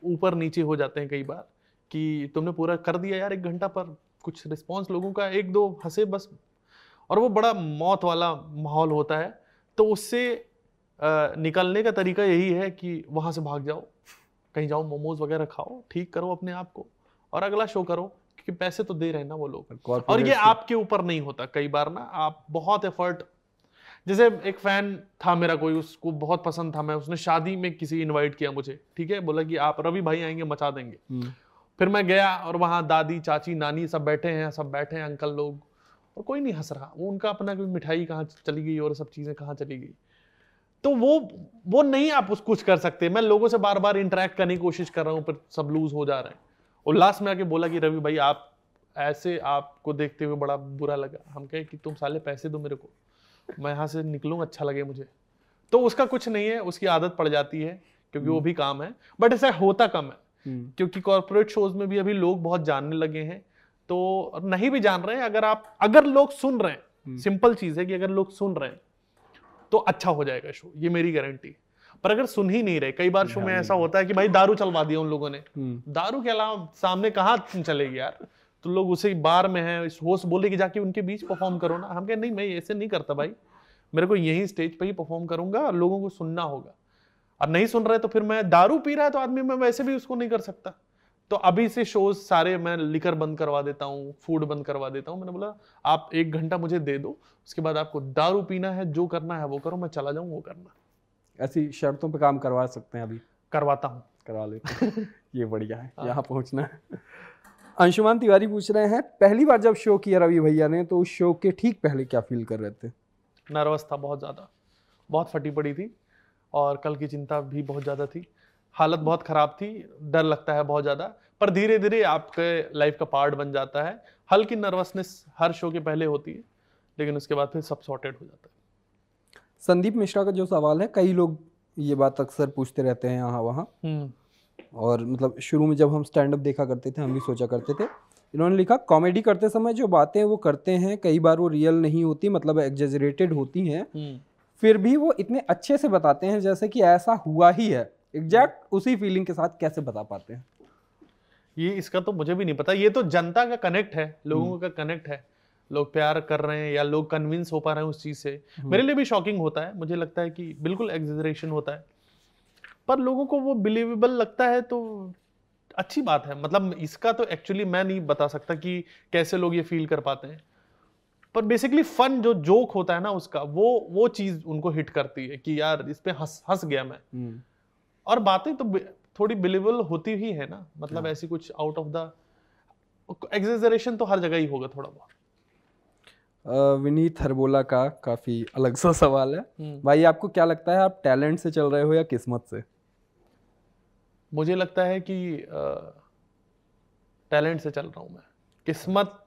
ऊपर नीचे हो जाते हैं कई बार। कि तुमने पूरा कर दिया यार एक घंटा पर। कुछ रिस्पॉन्स लोगों का एक दो हंसे बस। और वो बड़ा मौत वाला माहौल होता है। तो उससे निकलने का तरीका यही है कि वहाँ से भाग जाओ। कहीं जाओ मोमोज वगैरह खाओ ठीक करो अपने आप को। और अगला शो करो क्योंकि पैसे तो दे रहे हैं ना वो लोग। और ये आपके ऊपर नहीं होता कई बार ना। आप बहुत एफर्ट जैसे एक फ़ैन था मेरा कोई उसको बहुत पसंद था मैं। उसने शादी में किसी इनवाइट किया मुझे ठीक है? बोला कि आप रवि भाई आएँगे मचा देंगे। हम्म, फिर मैं गया और वहाँ दादी चाची नानी सब बैठे हैं सब बैठे हैं अंकल लोग। और कोई नहीं हंस रहा। वो उनका अपना कोई मिठाई कहाँ चली गई और सब चीज़ें कहाँ चली गई। तो वो वो नहीं आप उस कुछ कर सकते। मैं लोगों से बार बार इंटरेक्ट करने की कोशिश कर रहा हूँ पर सब लूज हो जा रहे हैं। और लास्ट में आके बोला कि रवि भाई आप ऐसे आपको देखते हुए बड़ा बुरा लगा। हम कहे कि तुम साले पैसे दो मेरे को। मैं यहाँ से निकलूँ अच्छा लगे मुझे। तो उसका कुछ नहीं है उसकी आदत पड़ जाती है क्योंकि वो भी काम है। बट ऐसा होता कम है। हम्म, क्योंकि कॉर्पोरेट शोज़ में भी अभी लोग बहुत जानने लगे हैं। तो नहीं भी जान रहे हैं अगर आप अगर लोग सुन रहे हैं सिंपल चीज़ है कि अगर लोग सुन रहे हैं तो अच्छा हो जाएगा शो ये मेरी गारंटी पर अगर सुन ही नहीं रहे कई बार शो में ऐसा होता है कि भाई दारू चलवा दिया उन लोगों ने। हम्म। दारू के अलावा सामने कहाँ चलेगी यार? तो लोग उसे बार में है इस होस्ट बोले कि जाके उनके बीच परफॉर्म करो ना। हम कहे नहीं मैं ऐसे नहीं करता भाई। मेरे को यही स्टेज पे ही परफॉर्म करूँगा और लोगों को सुनना होगा। और नहीं सुन रहे तो फिर मैं दारू पी रहा है तो आदमी मैं वैसे भी उसको नहीं कर सकता। तो अभी से शोज़ सारे मैं लिकर बंद करवा देता हूँ फ़ूड बंद करवा देता हूँ। मैंने बोला आप एक घंटा मुझे दे दो उसके बाद आपको दारू पीना है जो करना है वो करो मैं चला जाऊँ वो करना। ऐसी शर्तों पे काम करवा सकते हैं अभी। करवाता हूँ। करवा लेते हैं। ये बढ़िया है यहाँ पहुँचना है। अंशुमान तिवारी पूछ रहे हैं पहली बार जब शो किया रवि भैया ने तो उस शो के ठीक पहले क्या फील कर रहे थे? नर्वस था बहुत ज़्यादा। बहुत फटी पड़ी थी। और कल की चिंता भी बहुत ज़्यादा थी। हालत बहुत ख़राब थी डर लगता है बहुत ज़्यादा पर धीरे धीरे आपके लाइफ का पार्ट बन जाता है। हल्की नर्वसनेस हर शो के पहले होती है लेकिन उसके बाद फिर सब सॉर्टेड हो जाता है। संदीप मिश्रा का जो सवाल है कई लोग ये बात अक्सर पूछते रहते हैं यहाँ वहाँ। हम्म। और मतलब शुरू में जब हम स्टैंड अप देखा करते थे हम भी सोचा करते थे। इन्होंने लिखा कॉमेडी करते समय जो बातें वो करते हैं कई बार वो रियल नहीं होती मतलब एग्जेजरेटेड होती हैं। हम्म। फिर भी वो इतने अच्छे से बताते हैं जैसे कि ऐसा हुआ ही है। एग्जैक्ट उसी फीलिंग के साथ कैसे बता पाते हैं? ये इसका तो मुझे भी नहीं पता। ये तो जनता का कनेक्ट है लोगों का कनेक्ट है। लोग प्यार कर रहे हैं या लोग कन्विंस हो पा रहे हैं उस चीज़ से। मेरे लिए भी शॉकिंग होता है। मुझे लगता है कि बिल्कुल एग्जेजरेशन होता है। पर लोगों को वो बिलीवेबल लगता है तो अच्छी बात है। मतलब इसका तो एक्चुअली मैं नहीं बता सकता कि कैसे लोग ये फील कर पाते हैं। पर बेसिकली फन जो जोक होता है ना उसका वो वो चीज़ उनको हिट करती है कि यार इस पे हंस हंस गया मैं। और बातें तो थोड़ी बिलीवेबल होती ही है ना मतलब ऐसी कुछ आउट ऑफ़ द एग्जेजरेशन तो हर जगह ही होगा थोड़ा बहुत। विनीत हरबोला का काफ़ी अलग सा सवाल है। हम्म। भाई आपको क्या लगता है आप टैलेंट से चल रहे हो या किस्मत से? मुझे लगता है कि टैलेंट से चल रहा हूँ मैं। किस्मत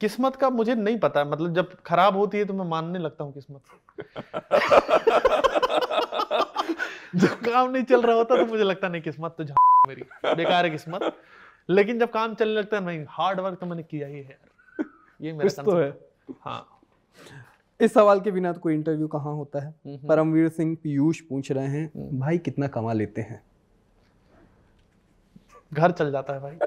किस्मत का मुझे नहीं पता मतलब जब खराब होती है तो मैं मानने लगता हूँ किस्मत। जब काम नहीं चल रहा होता तो मुझे लगता नहीं किस्मत तो मेरी बेकार है किस्मत। लेकिन जब काम चलने लगता है नहीं हार्ड वर्क तो मैंने किया ही है। यार ये मेरा तो है। हाँ। इस सवाल के बिना तो कोई इंटरव्यू कहाँ होता है? परमवीर सिंह पीयूष पूछ रहे हैं भाई कितना कमा लेते हैं? घर चल जाता है भाई।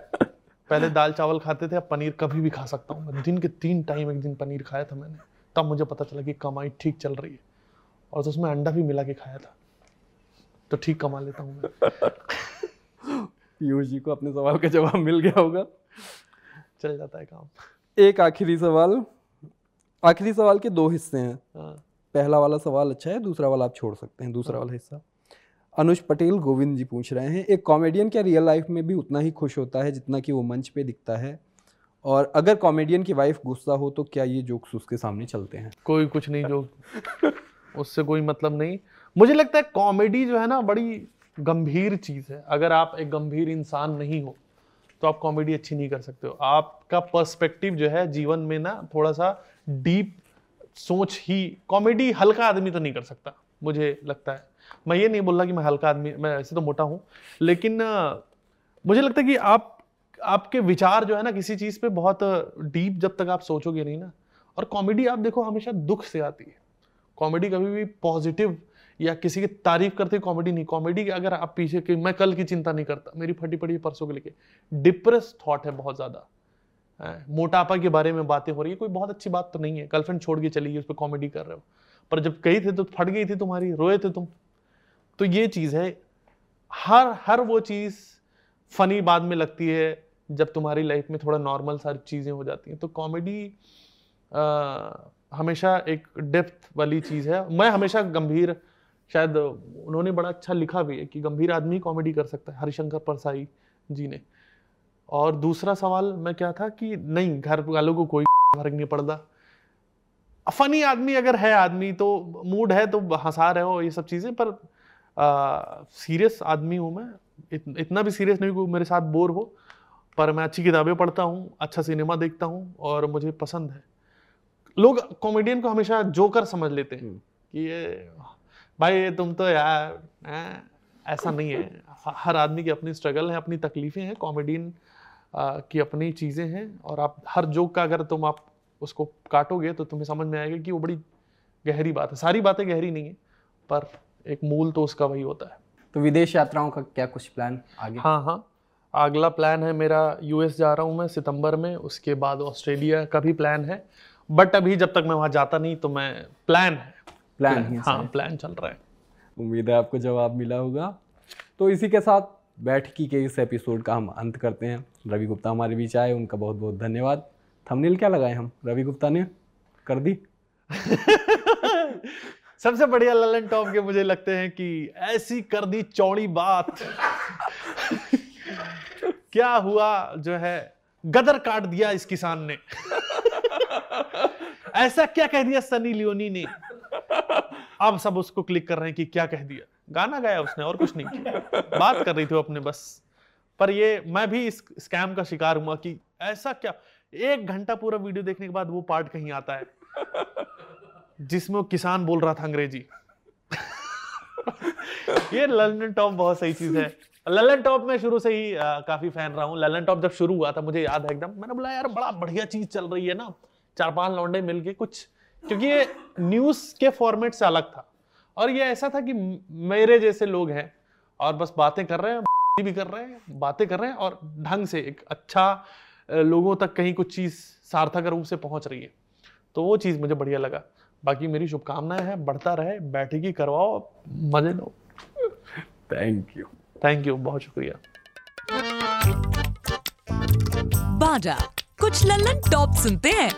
पहले दाल चावल खाते थे अब पनीर कभी भी खा सकता हूँ मैं। दिन के तीन टाइम एक दिन पनीर खाया था मैंने। तब मुझे पता चला कि कमाई ठीक चल रही है। और तो उसमें अंडा भी मिला के खाया था। तो ठीक कमा लेता हूँ मैं। पीयूष जी को अपने सवाल का जवाब मिल गया होगा। चल जाता है काम। एक आखिरी सवाल। आखिरी सवाल के दो हिस्से हैं। हाँ। पहला वाला सवाल अच्छा है दूसरा वाला आप छोड़ सकते हैं दूसरा वाला हिस्सा। अनुज पटेल गोविंद जी पूछ रहे हैं, एक कॉमेडियन क्या रियल लाइफ में भी उतना ही खुश होता है जितना कि वो मंच पे दिखता है? और अगर कॉमेडियन की वाइफ गुस्सा हो तो क्या ये जोक्स उसके सामने चलते हैं? कोई कुछ नहीं जो उससे कोई मतलब नहीं। मुझे लगता है कॉमेडी जो है ना बड़ी गंभीर चीज़ है। अगर आप एक गंभीर इंसान नहीं हो तो आप कॉमेडी अच्छी नहीं कर सकते हो। आपका पर्सपेक्टिव जो है जीवन में ना थोड़ा सा डीप सोच ही कॉमेडी हल्का आदमी तो नहीं कर सकता। मुझे लगता है। मैं ये नहीं बोल रहा कि मैं हल्का आदमी, मैं ऐसे तो मोटा हूँ, लेकिन मुझे लगता है कि आप, आपके विचार जो है ना किसी चीज़ पे बहुत डीप जब तक आप सोचोगे नहीं ना। और कॉमेडी आप देखो, हमेशा दुख से आती है। कॉमेडी कभी भी पॉजिटिव या किसी की तारीफ़ करते कॉमेडी नहीं। कॉमेडी अगर आप पीछे कि मैं कल की चिंता नहीं करता, मेरी फटी पड़ी परसों के लेके डिप्रेस थॉट है बहुत ज़्यादा। मोटापा के बारे में बातें हो रही है, कोई बहुत अच्छी बात तो नहीं है। गर्लफ्रेंड छोड़ के चली गई, उस पर कॉमेडी कर रहे हो। पर जब कही थे तो फट गई थी तुम्हारी, रोए थे तुम। तो ये चीज़ है, हर हर वो चीज़ फनी बाद में लगती है जब तुम्हारी लाइफ में थोड़ा नॉर्मल सारी चीज़ें हो जाती हैं। तो कॉमेडी हमेशा एक डेप्थ वाली चीज़ है। मैं हमेशा गंभीर, शायद उन्होंने बड़ा अच्छा लिखा भी है कि गंभीर आदमी कॉमेडी कर सकता है, हरिशंकर परसाई जी ने। और दूसरा सवाल मैं क्या था कि नहीं, घर वालों को कोई फ़र्क नहीं पड़ता। फनी आदमी अगर है आदमी तो मूड है तो हंसा रहे हो ये सब चीज़ें पर सीरियस आदमी हूँ मैं। इत, इतना भी सीरियस नहीं कि मेरे साथ बोर हो पर मैं अच्छी किताबें पढ़ता हूँ अच्छा सिनेमा देखता हूँ और मुझे पसंद है। लोग कॉमेडियन को हमेशा जोकर समझ लेते हैं कि ये भाई ये तुम तो यार हैं, ऐसा नहीं है। हर आदमी की अपनी स्ट्रगल है अपनी तकलीफें हैं कॉमेडियन की अपनी चीज़ें हैं और आप हर जोक का अगर तुम आप उसको काटोगे तो तुम्हें समझ में आएगा कि वो बड़ी गहरी बात है। सारी बातें गहरी नहीं है पर एक मूल तो उसका वही होता है। तो विदेश यात्राओं का क्या कुछ प्लान आगे? हाँ हाँ। अगला प्लान है मेरा यूएस जा रहा हूँ मैं सितंबर में उसके बाद ऑस्ट्रेलिया का भी प्लान है। बट अभी जब तक मैं वहाँ जाता नहीं तो मैं प्लान है। प्लान ही प्लान चल रहा है। उम्मीद है आपको जवाब मिला होगा। तो इसी के साथ बैठकी के इस एपिसोड का हम अंत करते हैं। रवि गुप्ता हमारे बीच आए उनका बहुत बहुत धन्यवाद। थंबनेल क्या लगाए हम? रवि गुप्ता ने? कर दी? सबसे बढ़िया ललन टॉप के मुझे लगते हैं कि ऐसी कर दी चौड़ी बात। क्या हुआ जो है, गदर काट दिया इस किसान ने। ऐसा क्या कह दिया सनी लियोनी ने? अब सब उसको क्लिक कर रहे हैं कि क्या कह दिया। गाना गाया उसने, और कुछ नहीं किया। बात कर रही थी वो अपने बस। पर ये, मैं भी इस स्कैम का शिकार हुआ कि ऐसा क्या एक घंटा पूरा वीडियो देखने के बाद वो पार्ट कहीं आता है। जिसमें वो किसान बोल रहा था अंग्रेज़ी। ये ललन टॉप बहुत सही चीज़ है। ललन टॉप में शुरू से ही आ, काफ़ी फ़ैन रहा हूँ। ललन टॉप जब शुरू हुआ था मुझे याद है एकदम। मैंने बोला यार बड़ा बढ़िया चीज़ चल रही है ना। चार पाँच लौंडे मिलके कुछ। क्योंकि ये न्यूज़ के फॉर्मेट से अलग था। और ये ऐसा था कि मेरे जैसे लोग हैं और बस बातें कर रहे हैं भी कर रहे हैं बातें कर रहे हैं और ढंग से एक अच्छा लोगों तक कहीं कुछ चीज़ सार्थक रूप से पहुँच रही है। तो वो चीज़ मुझे बढ़िया लगा। बाकी मेरी शुभकामनाएँ हैं बढ़ता रहे बैठकी करवाओ मज़े लो। थैंक यू थैंक यू बहुत शुक्रिया। बाजा कुछ लल्लन टॉप सुनते हैं।